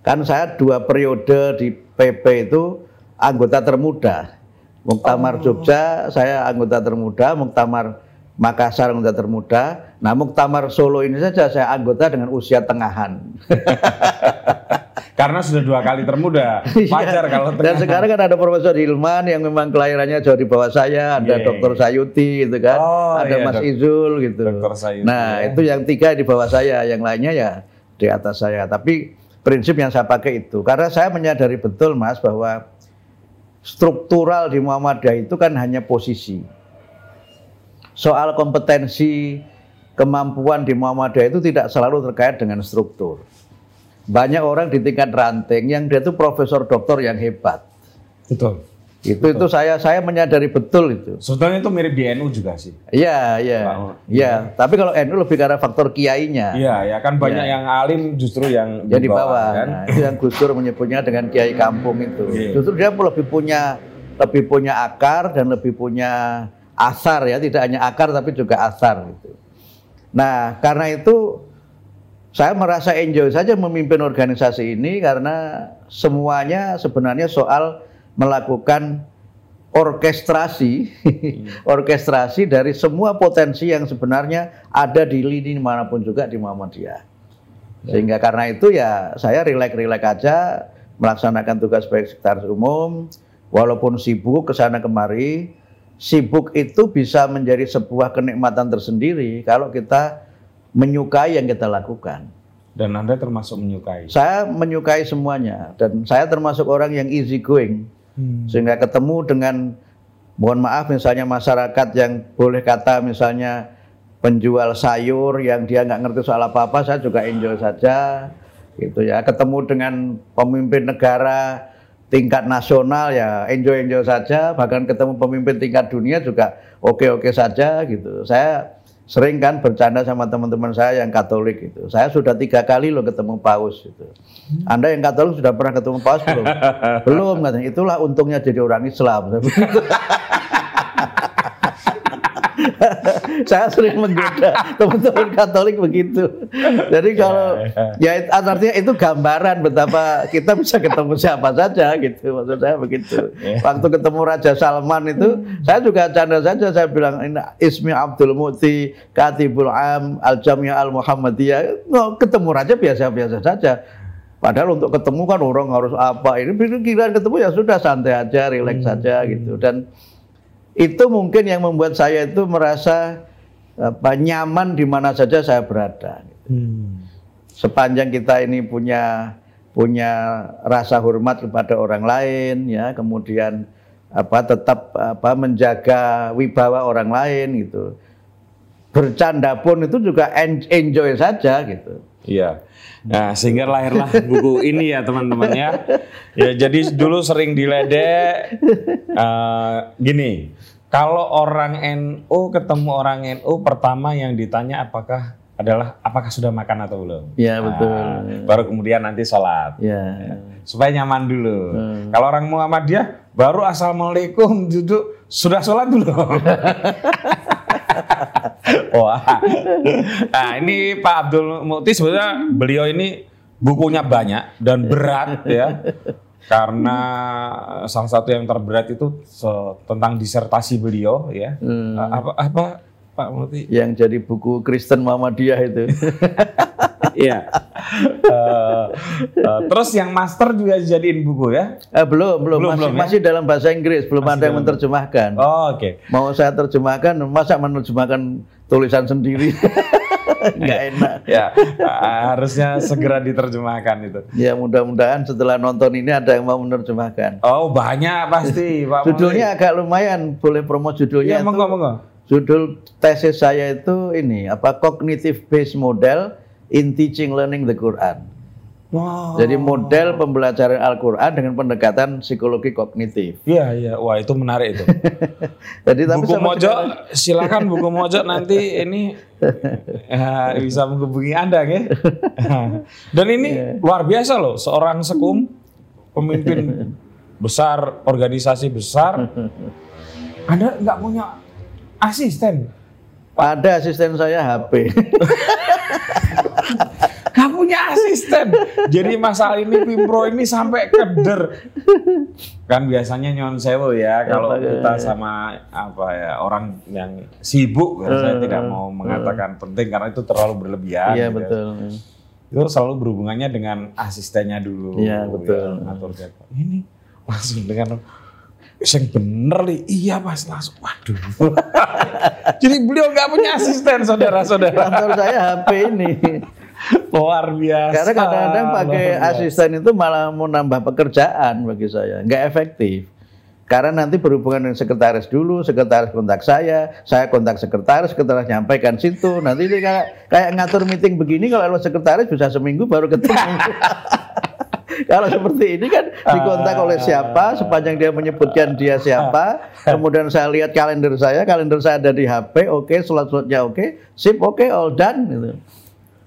Kan saya dua periode di PP itu anggota termuda. Muktamar oh. Jogja saya anggota termuda, Muktamar Makassar anggota termuda. Nah, Muktamar Solo ini saja saya anggota dengan usia tengahan. Karena sudah dua kali termuda, iya. wajar kalau tengahan. Dan sekarang kan ada Profesor Hilman yang memang kelahirannya jauh di bawah saya, ada yeah. Dokter Sayuti gitu kan, oh, ada yeah, Mas Izul gitu. Sayuti, nah, ya. itu yang tiga di bawah saya, yang lainnya ya di atas saya. Tapi prinsip yang saya pakai itu, karena saya menyadari betul Mas bahwa struktural di Muhammadiyah itu kan hanya posisi. Soal kompetensi, kemampuan di Muhammadiyah itu tidak selalu terkait dengan struktur. Banyak orang di tingkat ranting yang dia itu profesor doktor yang hebat. Betul. Itu itu saya saya menyadari betul itu. Sebetulnya itu mirip di NU juga sih. Iya, iya. Iya, tapi kalau NU lebih karena faktor kiainya. Iya, ya kan banyak yang alim justru yang Yang di bawah. kan. Nah, itu yang Gus Dur menyebutnya dengan kiai kampung itu. Iya. Justru dia lebih punya lebih punya akar dan lebih punya asar ya, tidak hanya akar tapi juga asar gitu. Nah, karena itu saya merasa enjoy saja memimpin organisasi ini karena semuanya sebenarnya soal melakukan orkestrasi, orkestrasi dari semua potensi yang sebenarnya ada di lini mana pun juga di Muhammadiyah. Sehingga karena itu ya saya rilek-rilek aja melaksanakan tugas sebagai sekretaris umum, walaupun sibuk ke sana kemari, sibuk itu bisa menjadi sebuah kenikmatan tersendiri kalau kita menyukai yang kita lakukan. Dan Anda termasuk menyukai. Saya menyukai semuanya dan saya termasuk orang yang easy going Hmm. sehingga ketemu dengan mohon maaf misalnya masyarakat yang boleh kata misalnya penjual sayur yang dia nggak ngerti soal apa-apa saya juga enjoy saja gitu ya ketemu dengan pemimpin negara tingkat nasional ya enjoy enjoy saja bahkan ketemu pemimpin tingkat dunia juga oke oke saja gitu saya sering kan bercanda sama teman-teman saya yang Katolik itu saya sudah tiga kali loh ketemu Paus itu anda yang Katolik sudah pernah ketemu Paus belum? Belum katanya. Itulah untungnya jadi orang Islam saya sering menggoda teman-teman Katolik begitu. Jadi kalau ya it- artinya itu gambaran betapa kita bisa ketemu siapa saja gitu. Maksud saya begitu. Waktu ketemu Raja Salman itu saya juga canda saja saya bilang ini Ismi Abdul Muti Katibul Am Al Jamiah Al Muhammadiyah. No, ketemu raja biasa-biasa saja. Padahal untuk ketemu kan orang harus apa ini pikiran ketemu ya sudah santai aja, rileks saja gitu dan itu mungkin yang membuat saya itu merasa apa, nyaman di mana saja saya berada. Hmm. Sepanjang kita ini punya punya rasa hormat kepada orang lain, ya, kemudian apa tetap apa menjaga wibawa orang lain gitu. Bercanda pun itu juga en- enjoy saja gitu. Iya. Nah, sehingga lahirlah buku ini ya teman-teman ya. Ya, jadi dulu sering diledek eh, gini. Kalau orang NU ketemu orang NU pertama yang ditanya apakah adalah apakah sudah makan atau belum? Ya, betul. Nah, baru kemudian nanti sholat. Ya. Supaya nyaman dulu. Hmm. Kalau orang Muhammadiyah baru assalamualaikum duduk sudah sholat belum? Wah. Nah ini Pak Abdul Mukti sebenarnya beliau ini bukunya banyak dan berat ya. Karena salah satu yang terberat itu tentang disertasi beliau ya. Hmm. Apa apa Pak Mukti? Yang jadi buku Kristen Muhammadiyah itu. Iya. Eh, eh, terus yang master juga dijadiin buku ya? Eh, belum, belum, Belum, masih, belum ya? masih dalam bahasa Inggris, belum ada yang menerjemahkan. Oh, oke. Mau saya terjemahkan, masa menerjemahkan tulisan sendiri? Nggak enak. Ya, harusnya segera diterjemahkan itu. Ya mudah-mudahan setelah nonton ini ada yang mau menerjemahkan. Oh, banyak pasti, Pak. Judulnya agak lumayan, boleh promo judulnya. Ya, monggo, monggo. Judul tesis saya itu ini, apa cognitive based model in teaching learning the Quran. Wow. Jadi model pembelajaran Al-Quran dengan pendekatan psikologi kognitif. Iya, iya. Wah, itu menarik itu. Jadi tapi buku Mojo, sekali- silakan buku Mojo nanti ini eh, bisa menghubungi Anda, ya. Dan ini luar biasa loh, seorang sekum, pemimpin besar, organisasi besar. Anda nggak punya asisten, Ada asisten saya HP. Nggak punya asisten. Jadi masalah ini Pimpro ini sampai keder. Kan biasanya nyon sewu ya kalau Apa, kita sama apa ya orang yang sibuk, saya tidak mau mengatakan penting karena itu terlalu berlebihan. Iya gitu. betul. Itu selalu berhubungannya dengan asistennya dulu. Iya, betul. ya, ngatur jadwal. Ini langsung dengan yang bener nih, iya mas langsung, waduh. Jadi beliau nggak punya asisten saudara-saudara. Kantor saya HP ini. Luar biasa. Karena kadang-kadang pakai asisten itu malah mau nambah pekerjaan bagi saya, nggak efektif. Karena nanti berhubungan dengan sekretaris dulu, sekretaris kontak saya, saya kontak sekretaris, sekretaris nyampaikan situ. Nanti ini kayak, kayak ngatur meeting begini, kalau sekretaris bisa seminggu baru ketemu. kalau seperti ini kan dikontak oleh siapa, sepanjang dia menyebutkan dia siapa, kemudian saya lihat kalender saya, kalender saya ada di HP, oke, slot-slotnya oke, sip, oke, all done. Gitu.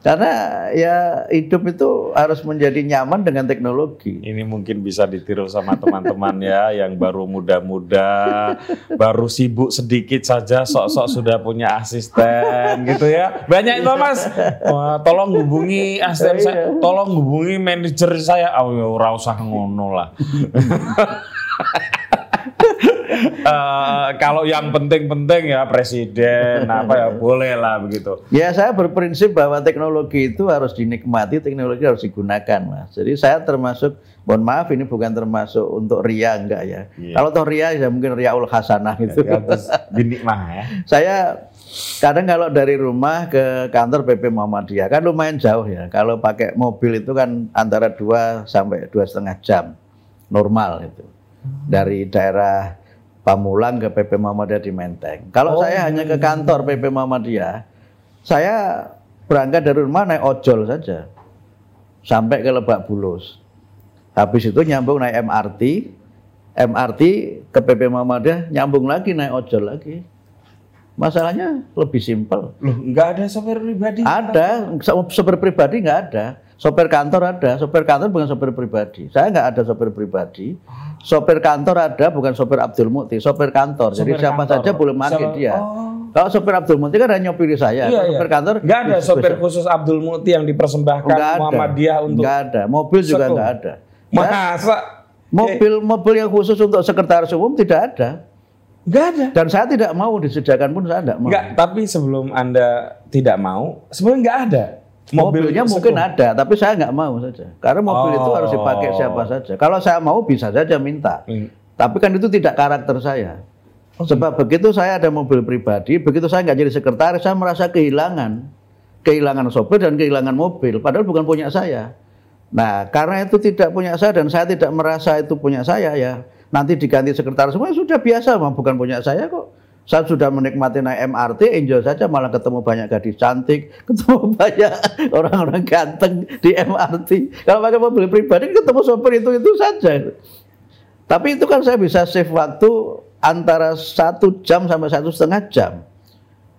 Karena ya hidup itu harus menjadi nyaman dengan teknologi. Ini mungkin bisa ditiru sama teman-teman ya yang baru muda-muda, baru sibuk sedikit saja, sok-sok sudah punya asisten gitu ya. Banyak itu mas. Wah, tolong hubungi asisten saya, tolong hubungi manajer saya. Oh, ya, usah ngono lah. uh, kalau yang penting-penting ya presiden apa ya boleh lah begitu. Ya saya berprinsip bahwa teknologi itu harus dinikmati, teknologi harus digunakan mas. Jadi saya termasuk, mohon maaf ini bukan termasuk untuk ria enggak ya. Yeah. Kalau toh ria ya mungkin riaul hasanah itu. Ya, dinikmah ya. saya kadang kalau dari rumah ke kantor PP Muhammadiyah kan lumayan jauh ya. Kalau pakai mobil itu kan antara dua sampai dua setengah jam normal itu dari daerah Pamulang ke PP Muhammadiyah di Menteng. Kalau oh, saya hanya ke kantor PP Muhammadiyah, saya berangkat dari rumah naik ojol saja sampai ke Lebak Bulus. Habis itu nyambung naik MRT, MRT ke PP Muhammadiyah nyambung lagi naik ojol lagi. Masalahnya lebih simpel. Loh, nggak ada sopir pribadi? Ada, sopir pribadi nggak ada. Sopir kantor ada, sopir kantor bukan sopir pribadi. Saya nggak ada sopir pribadi. Sopir kantor ada, bukan sopir Abdul Mukti, sopir kantor. Sopir Jadi siapa kantor. saja boleh pakai dia. Oh. Kalau sopir Abdul Mukti kan hanya nyopiri saya. Iya, sopir iya. kantor nggak ada sopir khusus Abdul Mukti yang dipersembahkan nggak Muhammadiyah untuk. Nggak ada, mobil juga nggak ada. Masa? Mobil mobil yang khusus untuk sekretaris umum tidak ada. Enggak ada. Dan saya tidak mau disediakan pun saya tidak mau. Enggak, tapi sebelum Anda tidak mau, sebenarnya enggak ada. Mobilnya mungkin ada, tapi saya nggak mau saja. Karena mobil oh. itu harus dipakai oh. siapa saja. Kalau saya mau bisa saja minta. Hmm. Tapi kan itu tidak karakter saya. Oh. Sebab begitu saya ada mobil pribadi, begitu saya nggak jadi sekretaris, saya merasa kehilangan. Kehilangan sopir dan kehilangan mobil. Padahal bukan punya saya. Nah, karena itu tidak punya saya dan saya tidak merasa itu punya saya ya. Nanti diganti sekretaris semua sudah biasa, bukan punya saya kok. Saya sudah menikmati naik MRT, enjoy saja malah ketemu banyak gadis cantik, ketemu banyak orang-orang ganteng di MRT. Kalau pakai mobil pribadi ketemu sopir itu itu saja. Tapi itu kan saya bisa save waktu antara satu jam sampai satu setengah jam.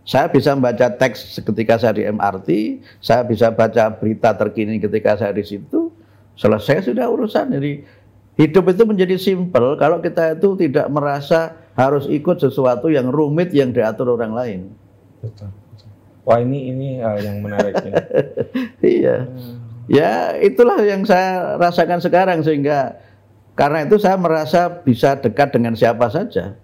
Saya bisa membaca teks ketika saya di MRT, saya bisa baca berita terkini ketika saya di situ. Selesai sudah urusan. Jadi hidup itu menjadi simpel kalau kita itu tidak merasa harus ikut sesuatu yang rumit yang diatur orang lain. Betul. Wah ini ini hal yang menarik. ya. iya. Hmm. Ya itulah yang saya rasakan sekarang sehingga karena itu saya merasa bisa dekat dengan siapa saja.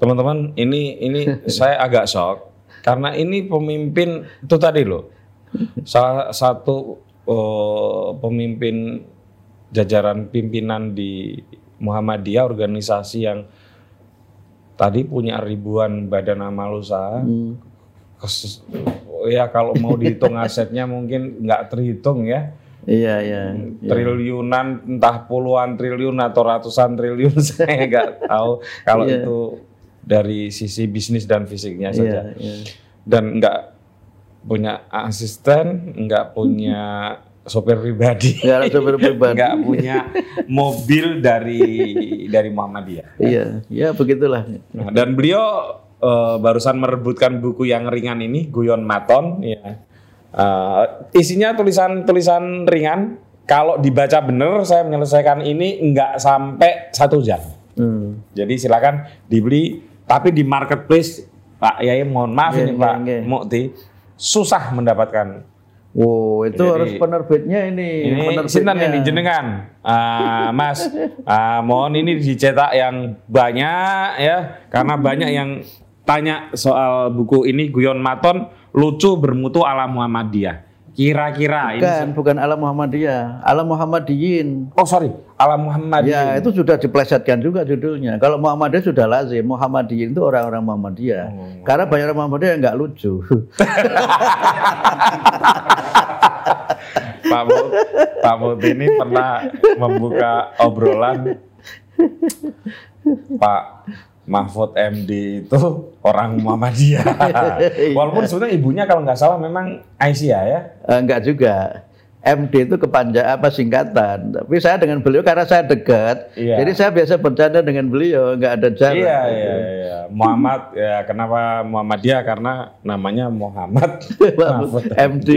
Teman-teman, ini ini saya agak shock karena ini pemimpin itu tadi loh. Salah satu uh, pemimpin jajaran pimpinan di Muhammadiyah organisasi yang tadi punya ribuan badan amal usaha. Hmm. ya kalau mau dihitung asetnya mungkin nggak terhitung ya. Iya, iya iya. Triliunan entah puluhan triliun atau ratusan triliun saya nggak tahu kalau iya. itu dari sisi bisnis dan fisiknya saja. Iya, iya. Dan nggak punya asisten, nggak punya sopir pribadi. Ada sopir pribadi. Nggak punya mobil dari dari Muhammadiyah. Iya, ya begitulah. Nah, dan beliau uh, barusan merebutkan buku yang ringan ini, Guyon Maton. Ya. Uh, isinya tulisan-tulisan ringan. Kalau dibaca benar, saya menyelesaikan ini nggak sampai satu jam. Hmm. Jadi silakan dibeli. Tapi di marketplace, Pak Yai, mohon maaf yeah, ini yeah, Pak yeah. Mukti, susah mendapatkan Wow, itu Jadi, harus penerbitnya ini. Ini penerbitnya. ini jenengan, uh, Mas. Uh, mohon ini dicetak yang banyak ya, karena banyak yang tanya soal buku ini Guyon Maton lucu bermutu ala Muhammadiyah. Kira-kira bukan, ini bukan ala Muhammadiyah, ala Muhammadiyin. Oh sorry, ala Muhammadiyyin. Ya itu sudah diplesetkan juga judulnya. Kalau Muhammadiyah sudah lazim, Muhammadiyin itu orang-orang Muhammadiyah. Oh. Karena banyak orang Muhammadiyah yang nggak lucu. Pak Mut, Pak Mut ini pernah membuka obrolan Pak Mahfud MD itu orang Muhammadiyah. Walaupun sebenarnya ibunya kalau nggak salah memang Aisyah ya. Eh, enggak juga. MD itu kepanjang apa singkatan. Tapi saya dengan beliau karena saya dekat, Iya. jadi saya biasa bercanda dengan beliau, enggak ada jarak. Iya, iya, iya. Muhammad ya kenapa Muhammadiyah karena namanya Muhammad MD.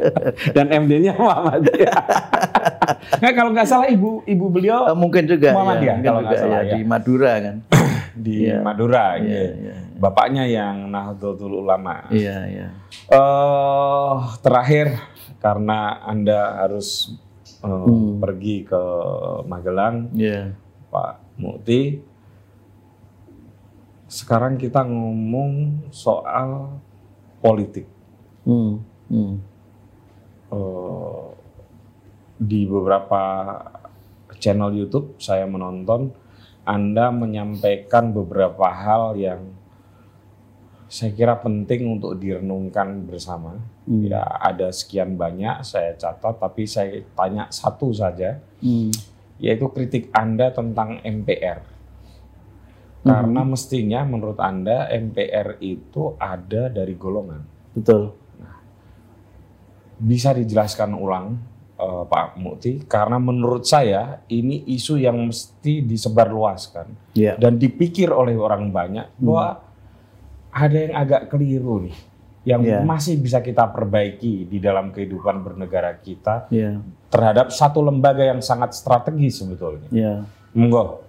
dan MD-nya Muhammadiyah. nah, kalau nggak salah ibu ibu beliau mungkin juga Muhammadiyah, ya, kalau nggak salah, ya, ya. di Madura kan. di Iya. Madura, Iya, iya. iya. bapaknya yang Nahdlatul Ulama. Iya, iya. eh terakhir karena anda harus eh, Hmm. pergi ke Magelang, Iya. Pak Mukti. Sekarang kita ngomong soal politik. Hmm. Hmm. Eh, di beberapa channel YouTube saya menonton Anda menyampaikan beberapa hal yang saya kira penting untuk direnungkan bersama. Hmm. Ya, ada sekian banyak saya catat, tapi saya tanya satu saja, Hmm. yaitu kritik Anda tentang MPR. Karena mestinya menurut Anda MPR itu ada dari golongan. Betul. Bisa dijelaskan ulang eh, Pak Mukti? Karena menurut saya ini isu yang mesti disebarluaskan Iya. dan dipikir oleh orang banyak bahwa ada yang agak keliru nih, yang Iya. masih bisa kita perbaiki di dalam kehidupan bernegara kita Iya. terhadap satu lembaga yang sangat strategis sebetulnya. Iya. Monggo.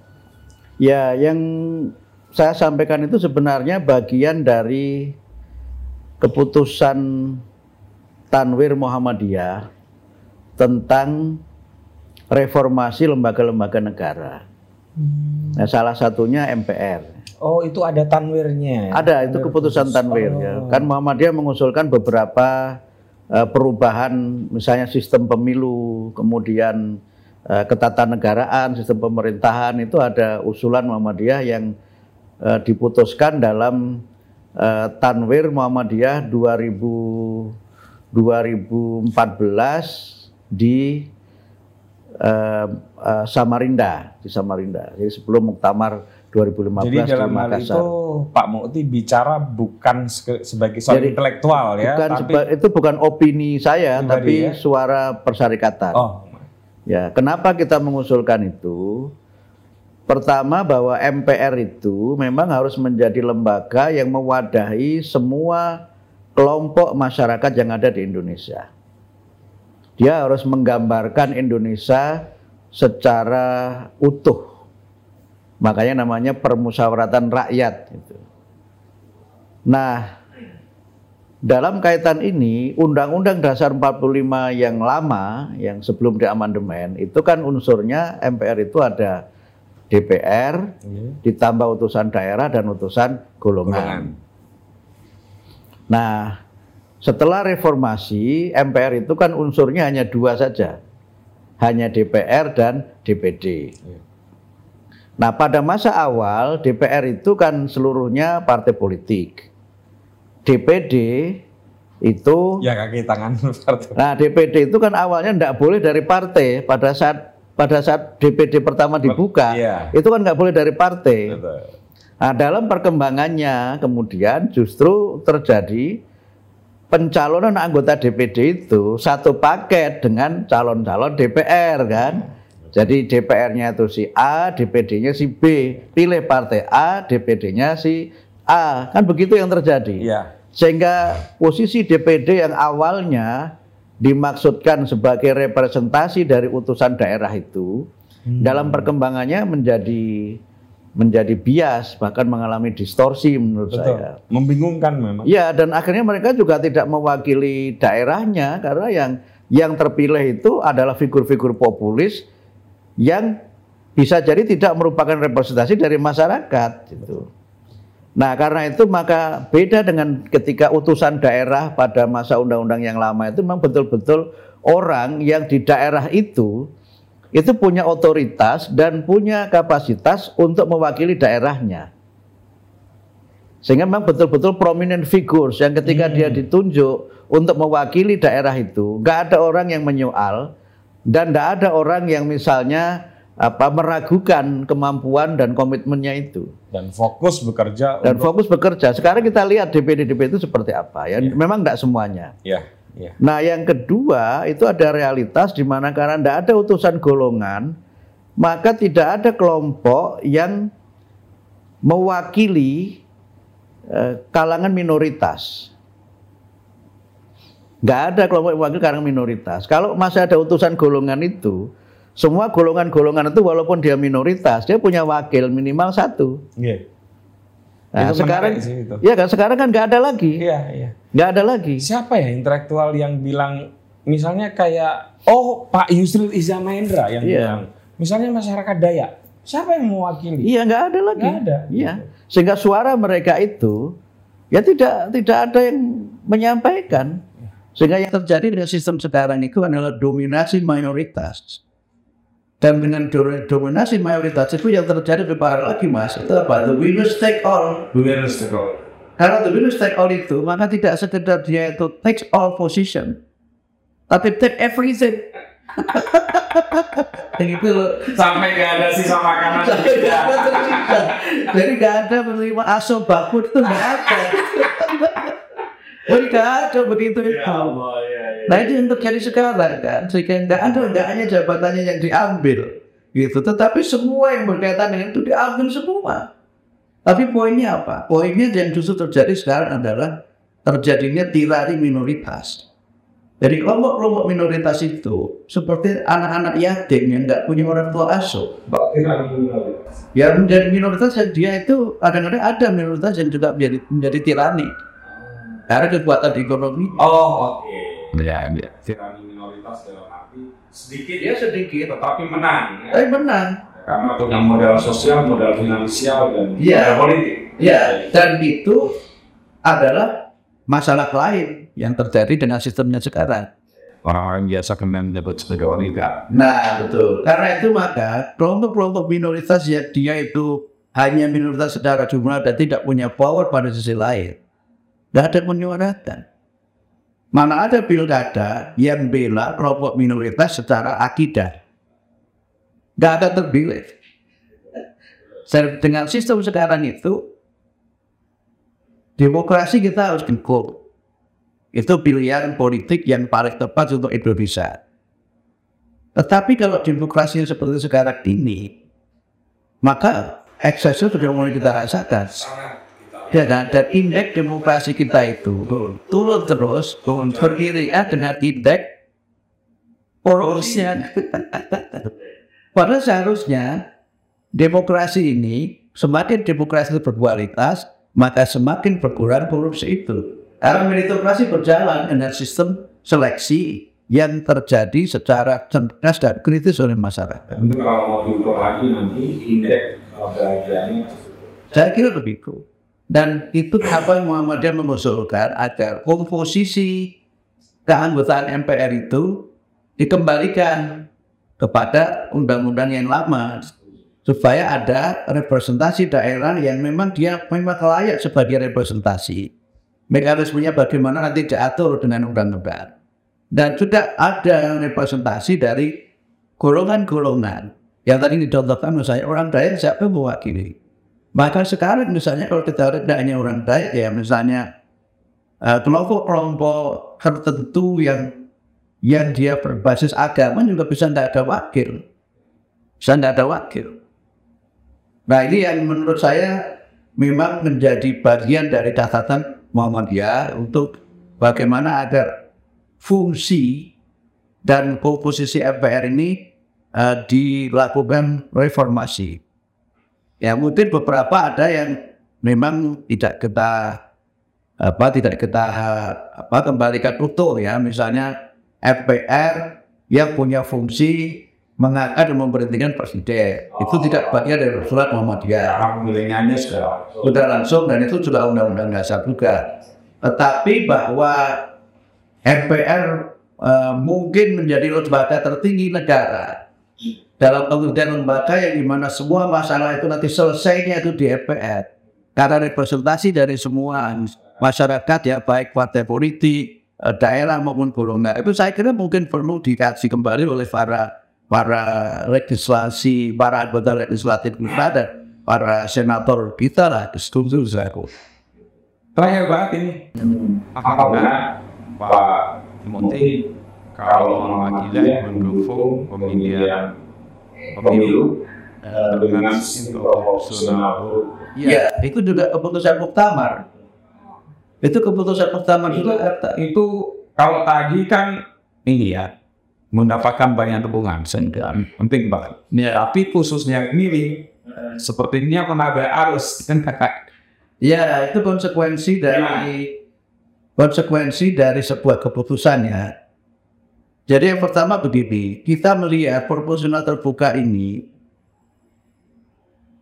Ya, yang saya sampaikan itu sebenarnya bagian dari keputusan Tanwir Muhammadiyah tentang reformasi lembaga-lembaga negara. Nah, salah satunya MPR. Oh, itu ada tanwirnya. ya? Ada itu keputusan Tanwir ya. Kan Muhammadiyah mengusulkan beberapa eh, perubahan misalnya sistem pemilu, kemudian eh, ketatanegaraan, sistem pemerintahan itu ada usulan Muhammadiyah yang eh, diputuskan dalam eh, Tanwir Muhammadiyah 2000 2014 di eh, eh, Samarinda, di Samarinda. Jadi sebelum Muktamar 2015 Jadi dalam di hal Makassar. itu Pak Mukti bicara bukan se- sebagai seorang Jadi, intelektual ya, bukan tapi seba- itu bukan opini saya, Pribadi tapi ya? suara persyarikatan. oh, Ya, kenapa kita mengusulkan itu? Pertama bahwa MPR itu memang harus menjadi lembaga yang mewadahi semua kelompok masyarakat yang ada di Indonesia. Dia harus menggambarkan Indonesia secara utuh. Makanya namanya permusyawaratan rakyat. Gitu. Nah, dalam kaitan ini, Undang-Undang Dasar 45 yang lama, yang sebelum diamandemen, itu kan unsurnya MPR itu ada DPR, iya. ditambah utusan daerah dan utusan golongan. Golongan. Nah, setelah reformasi, MPR itu kan unsurnya hanya dua saja, hanya DPR dan DPD. Nah, pada masa awal DPR itu kan seluruhnya partai politik. DPD itu ya kaki tangan Partai. Nah, DPD itu kan awalnya tidak boleh dari partai pada saat pada saat DPD pertama dibuka, Iya. itu kan nggak boleh dari partai. Betul. Nah, dalam perkembangannya kemudian justru terjadi pencalonan anggota DPD itu satu paket dengan calon-calon DPR kan. Jadi DPR-nya itu si A, DPD-nya si B. Pilih partai A, DPD-nya si A. Kan begitu yang terjadi. Iya. Sehingga posisi DPD yang awalnya dimaksudkan sebagai representasi dari utusan daerah itu dalam perkembangannya menjadi menjadi bias bahkan mengalami distorsi menurut Betul. saya. Membingungkan memang. Ya dan akhirnya mereka juga tidak mewakili daerahnya karena yang yang terpilih itu adalah figur-figur populis yang bisa jadi tidak merupakan representasi dari masyarakat gitu. Nah, karena itu maka beda dengan ketika utusan daerah pada masa undang-undang yang lama itu memang betul-betul orang yang di daerah itu itu punya otoritas dan punya kapasitas untuk mewakili daerahnya. Sehingga memang betul-betul prominent figures yang ketika dia ditunjuk untuk mewakili daerah itu, nggak ada orang yang menyoal dan nggak ada orang yang misalnya apa meragukan kemampuan dan komitmennya itu Dan fokus bekerja dan untuk fokus bekerja. Sekarang kita lihat DPD DPD itu seperti apa ya. Memang tidak semuanya. ya, ya. Nah, yang kedua itu ada realitas di mana karena tidak ada utusan golongan, maka tidak ada kelompok yang mewakili eh, kalangan minoritas. Nggak ada kelompok yang mewakili kalangan minoritas. Kalau masih ada utusan golongan itu, semua golongan-golongan itu walaupun dia minoritas, dia punya wakil minimal satu. Iya. Nah, Itu sekarang, sih itu. ya kan sekarang kan nggak ada lagi, Iya, iya. nggak ada lagi. Siapa ya intelektual yang bilang misalnya kayak oh Pak Yusril Iza Mahendra yang Iya. bilang misalnya masyarakat Dayak. Siapa yang mewakili? Iya nggak ada lagi. Nggak ada. Iya. Sehingga suara mereka itu ya tidak tidak ada yang menyampaikan. Sehingga yang terjadi dengan sistem sekarang itu adalah dominasi mayoritas. Dan dengan do- dominasi mayoritas itu yang terjadi lebih parah lagi mas. Itu apa? The winners take all. Karena the winners take all itu maka tidak sekedar dia itu takes all position, tapi take everything. Yang itu Sampai gak ada sisa makanan. Jadi nggak ada menerima aso baku itu nggak ada. Jadi nggak ada begitu itu. Nah itu yang terjadi sekarang kan, sehingga nggak ada nggak hanya jabatannya yang diambil, gitu. Tetapi semua yang berkaitan dengan itu diambil semua. Tapi poinnya apa? Poinnya yang justru terjadi sekarang adalah terjadinya tirari minoritas. Jadi kelompok-kelompok minoritas itu seperti anak-anak yatim yang nggak punya orang tua asuh. Ya menjadi minoritas dia itu kadang-kadang ada minoritas yang juga menjadi menjadi tirani. Karena kekuatan ekonomi Oh, oke. Ya, ya. Tirani minoritas dalam arti sedikit dia sedikit, tetapi menang. ya. tapi menang. Karena punya modal sosial, modal finansial dan Iya. modal politik. Ya, dan itu adalah masalah lain yang terjadi dengan sistemnya sekarang. Orang-orang biasa kena dapat sebagai wanita. Nah, betul. Karena itu maka kelompok-kelompok minoritas yang dia itu hanya minoritas secara jumlah dan tidak punya power pada sisi lain. Tidak ada menyuarakan. Mana ada pilkada yang bela kelompok minoritas secara akidah. Tidak ada terpilih. Dengan sistem sekarang itu, demokrasi kita harus dukung. Itu pilihan politik yang paling tepat untuk Indonesia. Tetapi kalau demokrasi seperti sekarang ini, maka eksesnya sudah mulai kita rasakan. Ya kan? Dan indeks demokrasi kita itu turun terus, turun beriringan dengan indeks porosnya. Padahal seharusnya demokrasi ini semakin demokrasi berkualitas, maka semakin berkurang korupsi itu. Karena meritokrasi berjalan dengan sistem seleksi yang terjadi secara cerdas dan kritis oleh masyarakat. Kalau mau diukur lagi nanti indeks kebahagiaannya Saya kira begitu. Dan itu apa yang Muhammadiyah mengusulkan agar komposisi keanggotaan MPR itu dikembalikan kepada undang-undang yang lama supaya ada representasi daerah yang memang dia memang layak sebagai representasi. Mekanismenya bagaimana nanti diatur dengan undang-undang. Dan sudah ada representasi dari golongan-golongan yang tadi dicontohkan misalnya orang Dayak siapa mewakili. Maka sekarang misalnya kalau kita lihat tidak hanya orang Dayak ya misalnya eh, kelompok-kelompok tertentu yang yang dia berbasis agama juga bisa tidak ada wakil. Bisa tidak ada wakil. Nah ini yang menurut saya memang menjadi bagian dari catatan Muhammadiyah untuk bagaimana agar fungsi dan komposisi MPR ini eh, dilakukan reformasi. Ya mungkin beberapa ada yang memang tidak kita apa tidak kita apa kembalikan utuh ya. Misalnya MPR yang punya fungsi mengangkat dan memberhentikan presiden. Itu tidak bagian dari surat Muhammadiyah. Orang milenialnya sudah sudah langsung dan itu sudah undang-undang dasar juga. Tetapi bahwa MPR eh, mungkin menjadi lembaga tertinggi negara dalam pengertian lembaga yang di mana semua masalah itu nanti selesainya itu di MPR karena representasi dari semua masyarakat ya baik partai politik eh, daerah maupun golongan itu saya kira mungkin perlu dikaji kembali oleh para para legislasi, para anggota legislatif kita dan para senator kita lah setuju saya. Terakhir banget ini. Apakah Pak Timothy kalau mewakili mendukung pemilihan pemilu eh, dengan sistem proporsional. Ya, itu juga keputusan muktamar. Itu keputusan muktamar juga itu kalau tadi kan ini ya mendapatkan banyak dukungan sehingga penting banget. Ya, tapi khususnya ini eh, sepertinya tenaga arus. Kan Ya, itu konsekuensi dari konsekuensi dari sebuah keputusan ya. Jadi yang pertama begini, kita melihat proporsional terbuka ini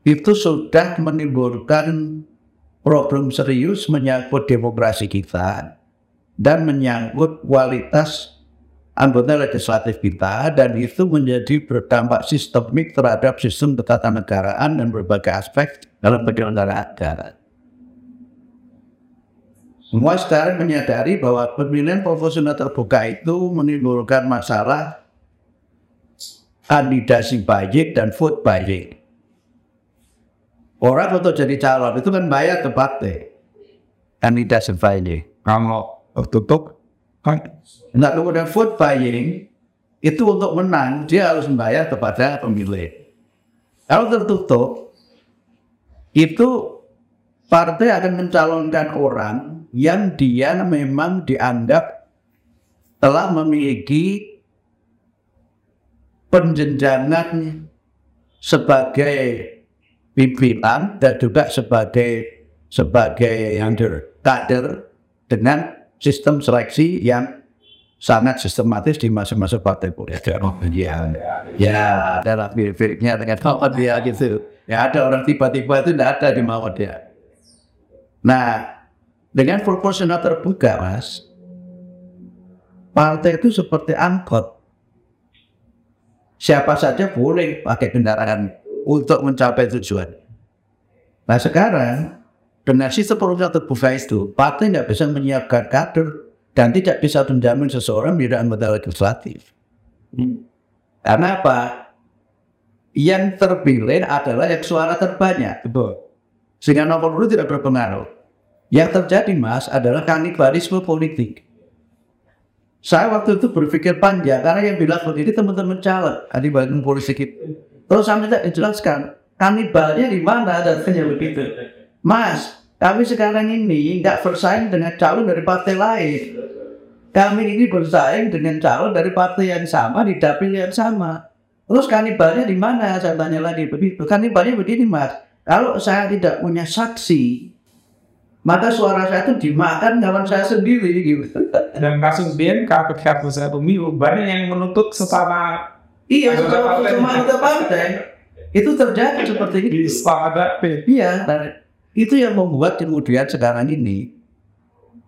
itu sudah menimbulkan problem serius menyangkut demokrasi kita dan menyangkut kualitas anggota legislatif kita dan itu menjadi berdampak sistemik terhadap sistem ketatanegaraan dan berbagai aspek dalam penyelenggaraan negara. Semua sekarang menyadari bahwa pemilihan proporsional terbuka itu menimbulkan masalah kandidasi baik dan vote baik. Orang untuk jadi calon itu kan bayar ke partai. Kandidasi baik. Kalau tertutup Nah kemudian vote buying itu untuk menang dia harus membayar kepada pemilih. Kalau tertutup itu partai akan mencalonkan orang yang dia memang dianggap telah memiliki penjenjangan sebagai pimpinan dan juga sebagai sebagai kader dengan sistem seleksi yang sangat sistematis di masa-masa partai politik. Oh, ya, ya, dalam filmnya dengan dia gitu. Ya ada orang tiba-tiba itu tidak ada di dia. Nah, dengan proporsional terbuka, mas, partai itu seperti angkot. Siapa saja boleh pakai kendaraan untuk mencapai tujuan. Nah sekarang dengan sistem proporsional terbuka itu, partai tidak bisa menyiapkan kader dan tidak bisa menjamin seseorang menjadi anggota legislatif. Hmm. Karena apa? Yang terpilih adalah yang suara terbanyak. Betul. Sehingga nomor itu tidak berpengaruh. Yang terjadi mas adalah kanibalisme politik. Saya waktu itu berpikir panjang karena yang bilang begini teman-teman caleg kanibalisme politik itu. Terus saya tidak dijelaskan kanibalnya di mana dan begitu. Mas, kami sekarang ini nggak bersaing dengan calon dari partai lain. Kami ini bersaing dengan calon dari partai yang sama di dapil yang sama. Terus kanibalnya di mana? Saya tanya lagi begitu. Kanibalnya begini mas. Kalau saya tidak punya saksi, maka suara saya itu dimakan kawan saya sendiri gitu. Dan kasus BNK ketika saya pemilu banyak yang menuntut sesama Iya, sesama anggota partai. Itu terjadi seperti itu. Bisa ada Iya, itu yang membuat kemudian sekarang ini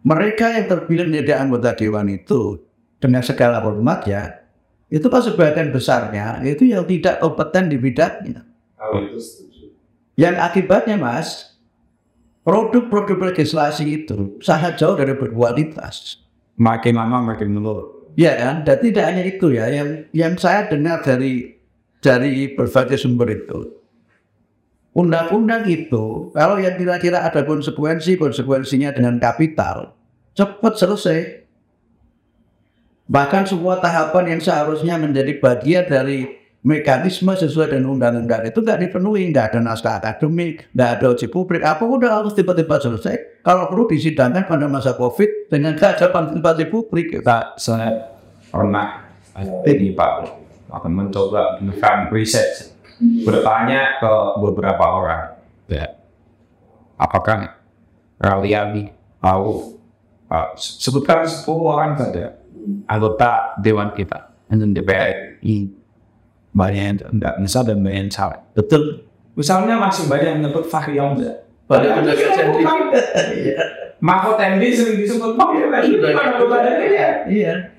mereka yang terpilih menjadi anggota dewan itu dengan segala hormat ya, itu pas sebagian besarnya itu yang tidak kompeten di bidangnya. Oh, itu Yang akibatnya mas, produk-produk legislasi itu sangat jauh dari berkualitas. Makin lama makin menurun. Ya kan, dan tidak hanya itu ya, yang yang saya dengar dari dari berbagai sumber itu, undang-undang itu kalau yang kira-kira ada konsekuensi konsekuensinya dengan kapital cepat selesai bahkan semua tahapan yang seharusnya menjadi bagian dari mekanisme sesuai dengan undang-undang itu nggak dipenuhi nggak ada naskah akademik nggak ada uji publik. Apa udah harus tiba-tiba selesai? Kalau perlu disidangkan pada masa covid dengan keadaban partisipasi publik. Kita saya pernah ini Pak. Akan mencoba melakukan riset bertanya ke beberapa orang. Ya, apakah kalian tahu? Uh, sebutkan 10 orang saja. Anggota dewan kita DPR banyak yang tidak bisa dan banyak yang salah betul. Misalnya masih banyak yang menyebut Fahri Hamzah. Banyak yang jadi Mahfud MD sering disebut Fahri Hamzah. Iya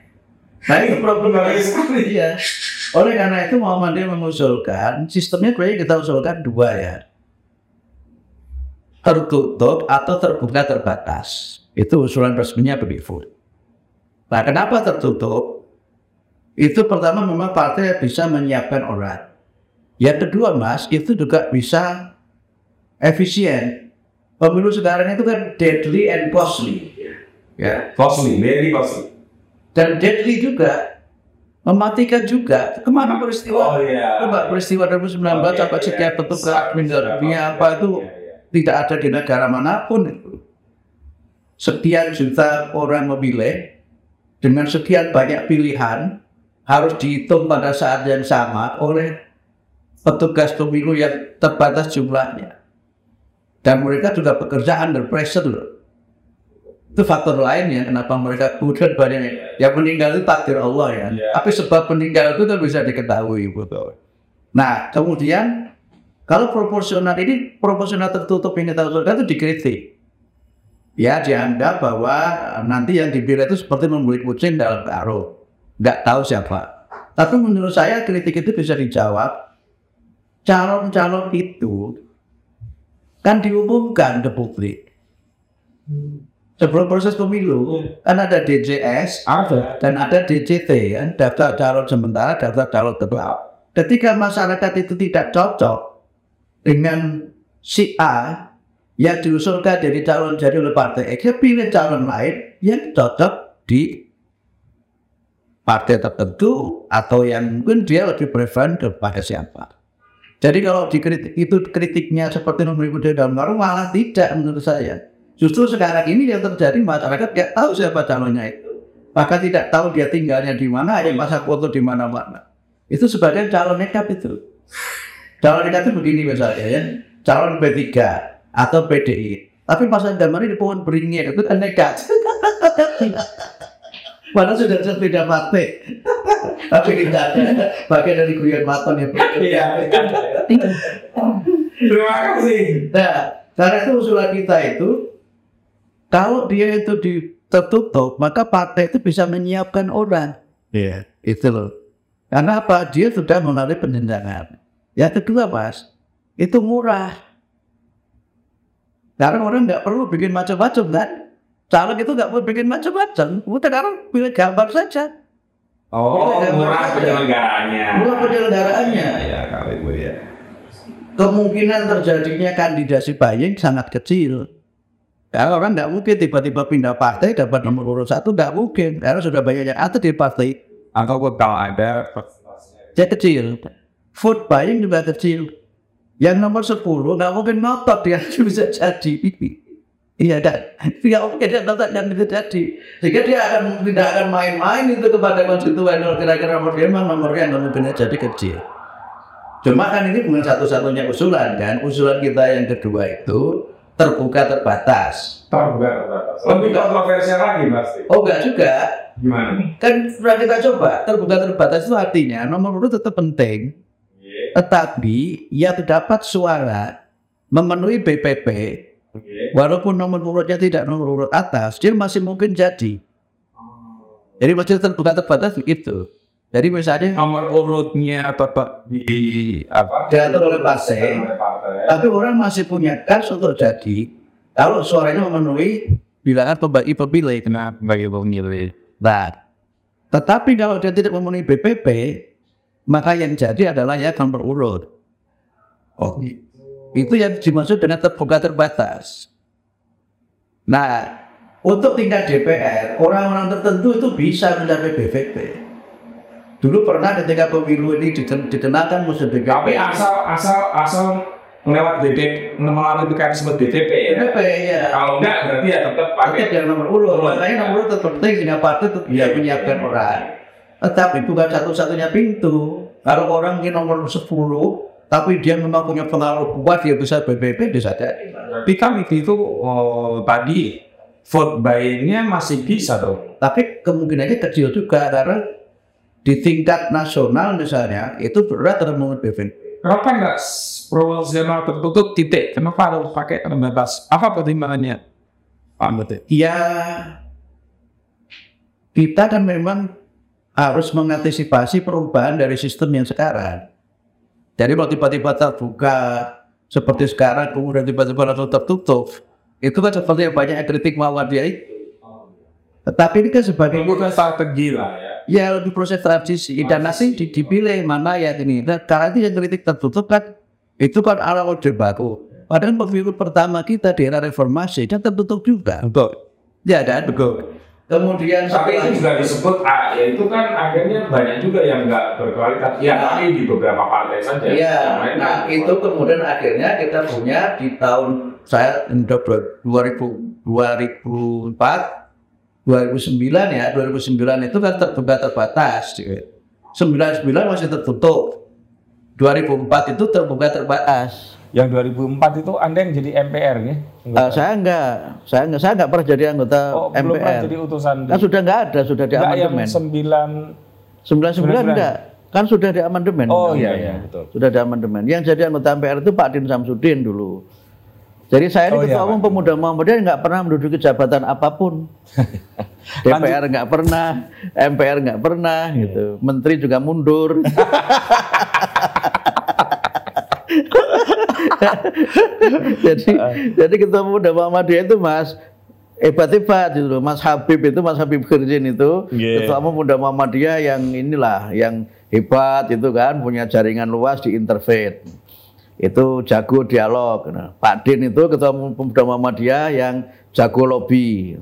nah itu problem sekali. Iya. Oleh karena itu Muhammadiyah mengusulkan sistemnya kayaknya kita usulkan dua ya. Tertutup atau terbuka terbatas. Itu usulan resminya begitu. Nah kenapa tertutup? Itu pertama memang partai bisa menyiapkan orang. Yang kedua mas, itu juga bisa efisien. Pemilu sekarang itu kan deadly and costly. Ya. Costly, very costly. Dan deadly juga mematikan juga. Ke mana peristiwa? Oh, iya. Coba peristiwa 2019 Oh, sampai iya. setiap mineralnya siapa- apa itu iya, iya. tidak ada di negara mana pun itu. Sekian juta orang memilih dengan sekian banyak pilihan harus dihitung pada saat yang sama oleh petugas pemilu yang terbatas jumlahnya. Dan mereka juga bekerja under pressure loh. Itu faktor lainnya kenapa mereka kemudian banyak yang meninggal itu takdir Allah ya. Iya. Tapi sebab meninggal itu kan bisa diketahui betul. Nah kemudian kalau proporsional ini proporsional tertutup yang kita usulkan itu dikritik. Ya dianggap bahwa nanti yang dipilih itu seperti membeli kucing dalam karung. Nggak tahu siapa. Tapi menurut saya kritik itu bisa dijawab. Calon-calon itu kan diumumkan ke publik. Sebelum proses pemilu, kan ada DJS, Ada. dan ada DCT kan daftar calon sementara daftar calon tetap ketika masyarakat itu tidak cocok dengan si A yang diusulkan dari calon jadi oleh partai X dia pilih calon lain yang cocok di partai tertentu atau yang mungkin dia lebih prefer kepada siapa jadi kalau dikritik itu kritiknya seperti nomor dalam karung malah tidak menurut saya Justru sekarang ini yang terjadi masyarakat tidak tahu siapa calonnya itu. Maka tidak tahu dia tinggalnya di mana, yang pasang foto di mana-mana. Itu sebagai calon nekat itu. Calon nekat itu begini misalnya ya, calon P3 atau PDI. Tapi pasang gambarnya di pohon beringin itu kan nekat. Padahal sudah jelas beda partai. Tapi tidak ada bagian dari guyon maton ya. Iya. Terima kasih. Nah, karena itu usulan kita itu, kalau dia itu di- tertutup, maka partai itu bisa menyiapkan orang. Iya. Itu loh. Karena apa? Dia sudah melalui penjenjangan. Yang kedua, Mas, itu murah. Karena orang nggak perlu bikin macam-macam kan? Calon itu nggak perlu bikin macam-macam. Udah sekarang pilih gambar saja. Oh, Iya, murah penyelenggaraannya. Murah penyelenggaraannya. Ya, kalau ibu ya. kemungkinan terjadinya kandidasi buying sangat kecil. Karena orang nggak mungkin tiba-tiba pindah partai dapat nomor urut satu nggak mungkin karena sudah banyak yang ada di partai Atau kalau ada dia kecil. Food buying juga kecil. Yang nomor 10 nggak mungkin ngotot dia bisa jadi. Iya kan? Tidak mungkin dia ngotot yang jadi. Sehingga dia akan tidak akan main-main itu kepada konstituen kalau kira-kira nomor dia memang nomornya nggak mungkin jadi kecil. Cuma kan ini bukan satu-satunya usulan kan. Usulan kita yang kedua itu terbuka terbatas. terbuka terbatas. Lebih kontroversial lagi pasti. Oh enggak juga. Gimana? Kan sudah kita coba. Terbuka terbatas itu artinya nomor urut tetap penting. Iya. Tetapi ia terdapat suara memenuhi BPP Oke. Walaupun nomor urutnya tidak nomor urut atas, dia masih mungkin jadi. Jadi masih terbuka terbatas itu. Jadi misalnya Nomor urutnya tetap di apa? diatur oleh partai, tapi orang masih punya kans untuk jadi kalau suaranya memenuhi bilangan pembagi pemilih. Kenapa bagi pemilih? Nah, tetapi kalau dia tidak memenuhi BPP, maka yang jadi adalah ya nomor urut. Oh, itu yang dimaksud dengan terbuka terbatas. Nah, untuk tingkat DPR, orang-orang tertentu itu bisa mencapai BPP. Dulu pernah ketika pemilu ini dikenakan musuh BPP. Tapi asal asal asal lewat BTP melalui itu kan disebut BTP ya. BPP ya. Kalau enggak berarti ya tetap pakai Tetap yang nomor urut. Makanya nomor urut tetap penting sehingga partai tetap bisa menyiapkan orang. Tetapi bukan satu-satunya pintu. Kalau orang ini nomor 10, tapi dia memang punya pengaruh kuat, dia bisa BPP, bisa jadi. Tapi kan itu oh, tadi vote buying-nya masih bisa tuh. Tapi kemungkinannya kecil juga karena di tingkat nasional misalnya itu berat termengut BPP. Kenapa enggak s- proporsional tertutup titik? Kenapa harus pakai terbatas? Apa pertimbangannya? Pak Betul. Ya kita kan memang harus mengantisipasi perubahan dari sistem yang sekarang. Jadi kalau tiba-tiba terbuka seperti sekarang kemudian tiba-tiba langsung tertutup, itu kan seperti yang banyak yang kritik Muhammadiyah. Tetapi ini kan sebagai Bukan strategi lah ya. Ya lebih proses transisi dan nanti di- dipilih mana ya ini. Nah, karena itu yang kritik tertutup kan itu kan ala orde baru. Padahal pemilu pertama kita di era reformasi kan tertutup juga. Betul. Ya dan betul. Kemudian Tapi itu juga disebut, ah, ya itu kan akhirnya banyak juga yang nggak berkualitas. Ya, tapi di beberapa partai saja. Iya, nah itu kemudian akhirnya kita punya di tahun saya udah ber- 2000 2004 2009 ya 2009 itu kan terbuka terbatas 99 masih tertutup. 2004 itu terbuka terbatas Yang 2004 itu Anda yang jadi MPR ya? Eh, saya enggak, saya enggak, saya enggak pernah jadi anggota Oh, belum pernah MPR. jadi utusan di Kan sudah enggak ada, sudah di Enggak yang amandemen. 9 99 enggak, kan sudah di amandemen. Oh iya iya betul. Sudah di amandemen. Yang jadi anggota MPR itu Pak Din Samsudin dulu. Jadi saya ini Oh, iya, ketua umum Pak. pemuda Muhammadiyah nggak pernah menduduki jabatan apa pun. DPR nggak pernah, MPR nggak pernah, Iya. gitu. Menteri juga mundur. jadi jadi ketua pemuda Muhammadiyah itu Mas hebat-hebat gitu loh. Mas Habib itu Mas Habib Khirzin itu Yeah. ketua umum Muhammadiyah yang inilah yang hebat itu kan punya jaringan luas di interfaith itu jago dialog. Nah, Pak Din itu ketua umum pemuda Muhammadiyah yang jago lobby.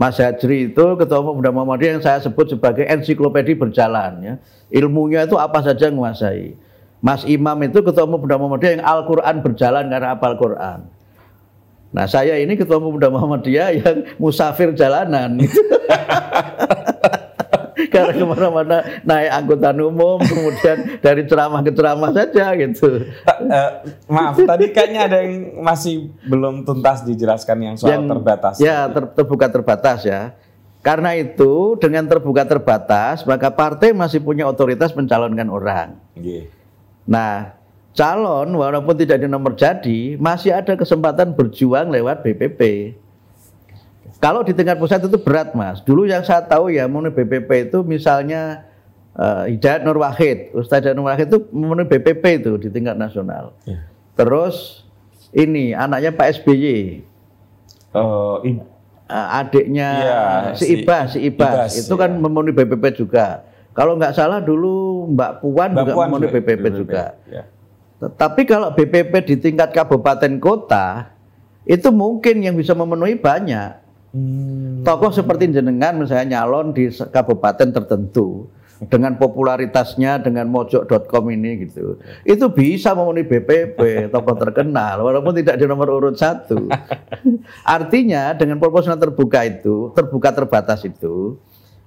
Mas Hajri itu ketua umum pemuda Muhammadiyah yang saya sebut sebagai ensiklopedi berjalan ya. Ilmunya itu apa saja menguasai. Mas Imam itu ketua umum pemuda Muhammadiyah yang Al-Qur'an berjalan karena apal Qur'an. Nah, saya ini ketua umum pemuda Muhammadiyah yang musafir jalanan. karena ke mana-mana naik angkutan umum, kemudian dari ceramah ke ceramah saja gitu. Eh, maaf, tadi kayaknya ada yang masih belum tuntas dijelaskan yang soal terbatas. Ya, ter- terbuka terbatas ya. Karena itu dengan terbuka terbatas, maka partai masih punya otoritas mencalonkan orang. Nggih. Nah, calon walaupun tidak di nomor jadi, masih ada kesempatan berjuang lewat BPP. Kalau di tingkat pusat itu berat, Mas. Dulu yang saya tahu ya, memenuhi BPP itu misalnya eh, Hidayat Nur Wahid, Ustaz Hidayat Nur Wahid itu memenuhi BPP itu di tingkat nasional. Ya. Terus ini anaknya Pak SBY, Eh, i- Eh, adiknya Iya, si Ibas, si Ibas, Ibas, itu kan iya. memenuhi BPP juga. Kalau nggak salah dulu Mbak Puan Mbak juga Puan memenuhi juga, BPP, BPP. juga. Ya. Tetapi kalau BPP di tingkat kabupaten kota itu mungkin yang bisa memenuhi banyak. Hmm. Tokoh seperti jenengan misalnya nyalon di kabupaten tertentu dengan popularitasnya dengan mojok.com ini gitu. Itu bisa memenuhi BPP, tokoh terkenal walaupun tidak di nomor urut satu. Artinya dengan proporsional terbuka itu, terbuka terbatas itu,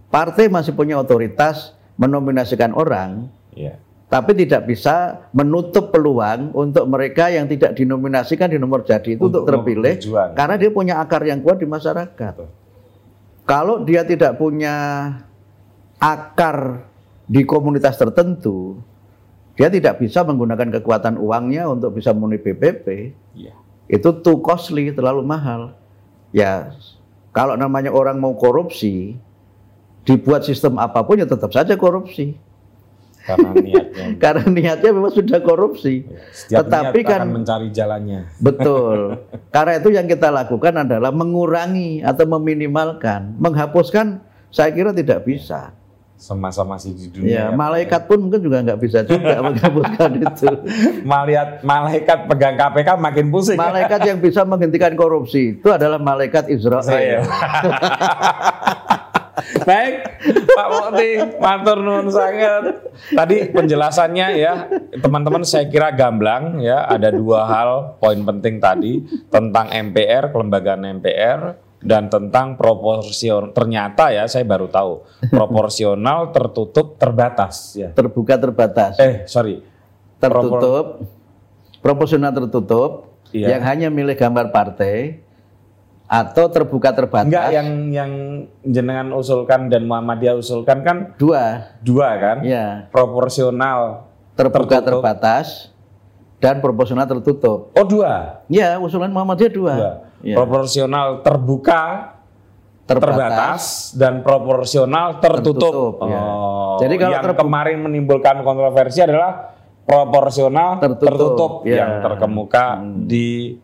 partai masih punya otoritas menominasikan orang Ya. tapi tidak bisa menutup peluang untuk mereka yang tidak dinominasikan di nomor jadi itu untuk, Untuk terpilih berjuang. karena dia punya akar yang kuat di masyarakat. Kalau dia tidak punya akar di komunitas tertentu, dia tidak bisa menggunakan kekuatan uangnya untuk bisa memenuhi BPP. Iya. Itu too costly, terlalu mahal. Ya, kalau namanya orang mau korupsi, dibuat sistem apa pun ya tetap saja korupsi. Karena niatnya. Karena niatnya memang sudah korupsi. Setiap Tetapi niat kan akan mencari jalannya. betul. Karena itu yang kita lakukan adalah mengurangi atau meminimalkan, menghapuskan saya kira tidak bisa. Semasa masih di Ya, dunia. malaikat pun mungkin juga nggak bisa juga menghapuskan itu. Melihat malaikat pegang KPK makin pusing. Malaikat yang bisa menghentikan korupsi itu adalah malaikat Israel. Baik, Pak Mokti, matur nuwun sangat. Tadi penjelasannya ya, teman-teman saya kira gamblang ya, ada dua hal poin penting tadi tentang MPR, kelembagaan MPR dan tentang proporsional. Ternyata ya saya baru tahu, proporsional tertutup terbatas ya. Terbuka terbatas. Eh, sorry. tertutup, proporsional tertutup, Iya. yang hanya milih gambar partai, atau terbuka terbatas. Enggak yang yang jenengan usulkan dan Muhammadiyah usulkan kan dua, dua kan? ya Proporsional terbuka Tertutup. terbatas dan proporsional tertutup. Oh dua. Ya, usulan Muhammadiyah dua. Dua. Ya. Proporsional terbuka Terbatas, terbatas dan proporsional tertutup. Tertutup, ya. Oh. Jadi kalau yang kemarin menimbulkan kontroversi adalah proporsional Tertutup, tertutup, ya. yang terkemuka di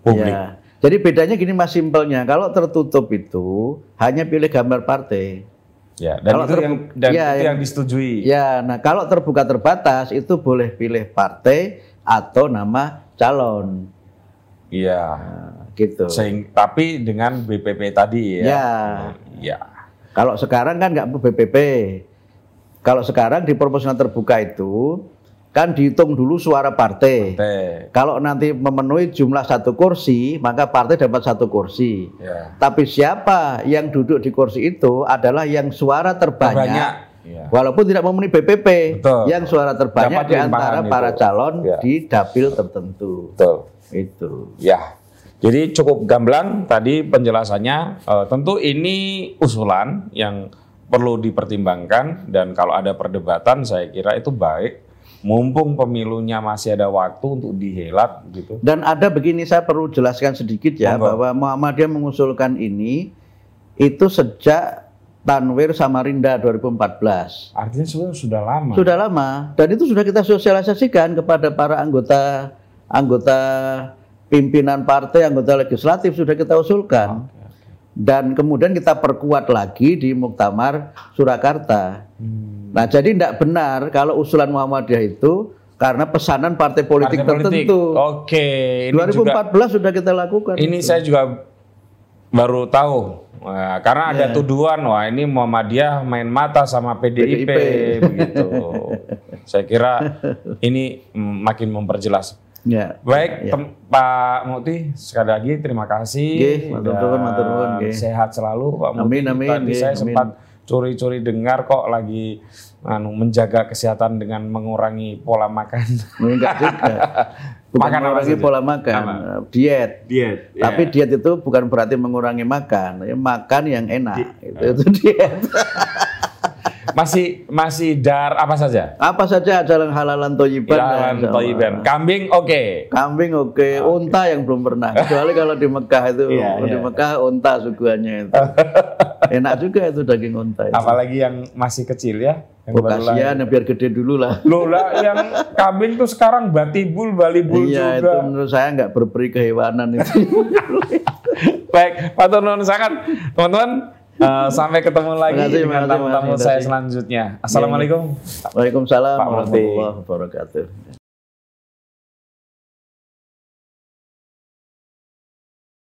publik. Ya. Jadi bedanya gini mas simpelnya, kalau tertutup itu hanya pilih gambar partai. Ya, dan Kalau itu yang dan ya, itu yang- yang disetujui. Ya, nah kalau terbuka terbatas itu boleh pilih partai atau nama calon. Iya. Nah, gitu. Sehing- tapi dengan BPP tadi ya. Ya. Iya. Kalau sekarang kan nggak BPP. Kalau sekarang di proporsional terbuka itu kan dihitung dulu suara partai. Teh. Kalau nanti memenuhi jumlah satu kursi, maka partai dapat satu kursi. Ya. Tapi siapa yang duduk di kursi itu adalah yang suara terbanyak, Terbanyak. Iya. walaupun tidak memenuhi BPP, Betul. yang suara terbanyak Dapat di antara para calon Ya. di dapil tertentu. Betul. Itu. Ya. Jadi cukup gamblang tadi penjelasannya. Eh, tentu ini usulan yang perlu dipertimbangkan dan kalau ada perdebatan saya kira itu baik. Mumpung pemilunya masih ada waktu untuk dihelat gitu. Dan ada begini saya perlu jelaskan sedikit ya Monggo. bahwa Muhammadiyah mengusulkan ini itu sejak Tanwir Samarinda 2014. Artinya sebenarnya sudah lama. Sudah lama dan itu sudah kita sosialisasikan kepada para anggota anggota pimpinan partai, anggota legislatif sudah kita usulkan. Dan kemudian kita perkuat lagi di Muktamar Surakarta. Hmm. Nah, jadi tidak benar kalau usulan Muhammadiyah itu karena pesanan partai politik Partai politik. tertentu. Oke, ini juga 2014 sudah kita lakukan. ini saya juga baru tahu. Nah, karena ada tuduhan wah ini Muhammadiyah main mata sama PDIP, PDIP. begitu. saya kira ini makin memperjelas. Ya. Baik, tem- Pak Mukti sekali lagi terima kasih. Nggih, matur nuwun, Dan matur nuwun. Sehat selalu Pak Mukti. Amin, amin, Tadi saya amin. sempat curi-curi dengar kok lagi anu, menjaga kesehatan dengan mengurangi pola makan. Enggak juga. Bukan Makan apa mengurangi saja? pola makan, diet. Diet. Tapi diet itu bukan berarti mengurangi makan, ya, makan yang enak. Itu, itu diet. masih masih dar apa saja? Apa saja jalan halalan toyiban. Ya, Allah. toyiban. Kambing oke. Kambing oke, unta yang belum pernah. Kecuali kalau di Mekah itu, Iya, di iya. Mekah unta suguhannya itu. Enak juga itu daging unta itu. Apalagi yang masih kecil ya. Yang Oh, kasihan ya, biar gede dulu lah. Loh lah yang kambing tuh sekarang batibul, balibul Iya, itu juga. menurut saya nggak berperi kehewanan itu. Baik, Pak Turnon sangat teman-teman eh, sampai ketemu lagi Makasih, dengan tamu-tamu saya selanjutnya. Assalamualaikum. Waalaikumsalam Pak Mufti. warahmatullahi wabarakatuh.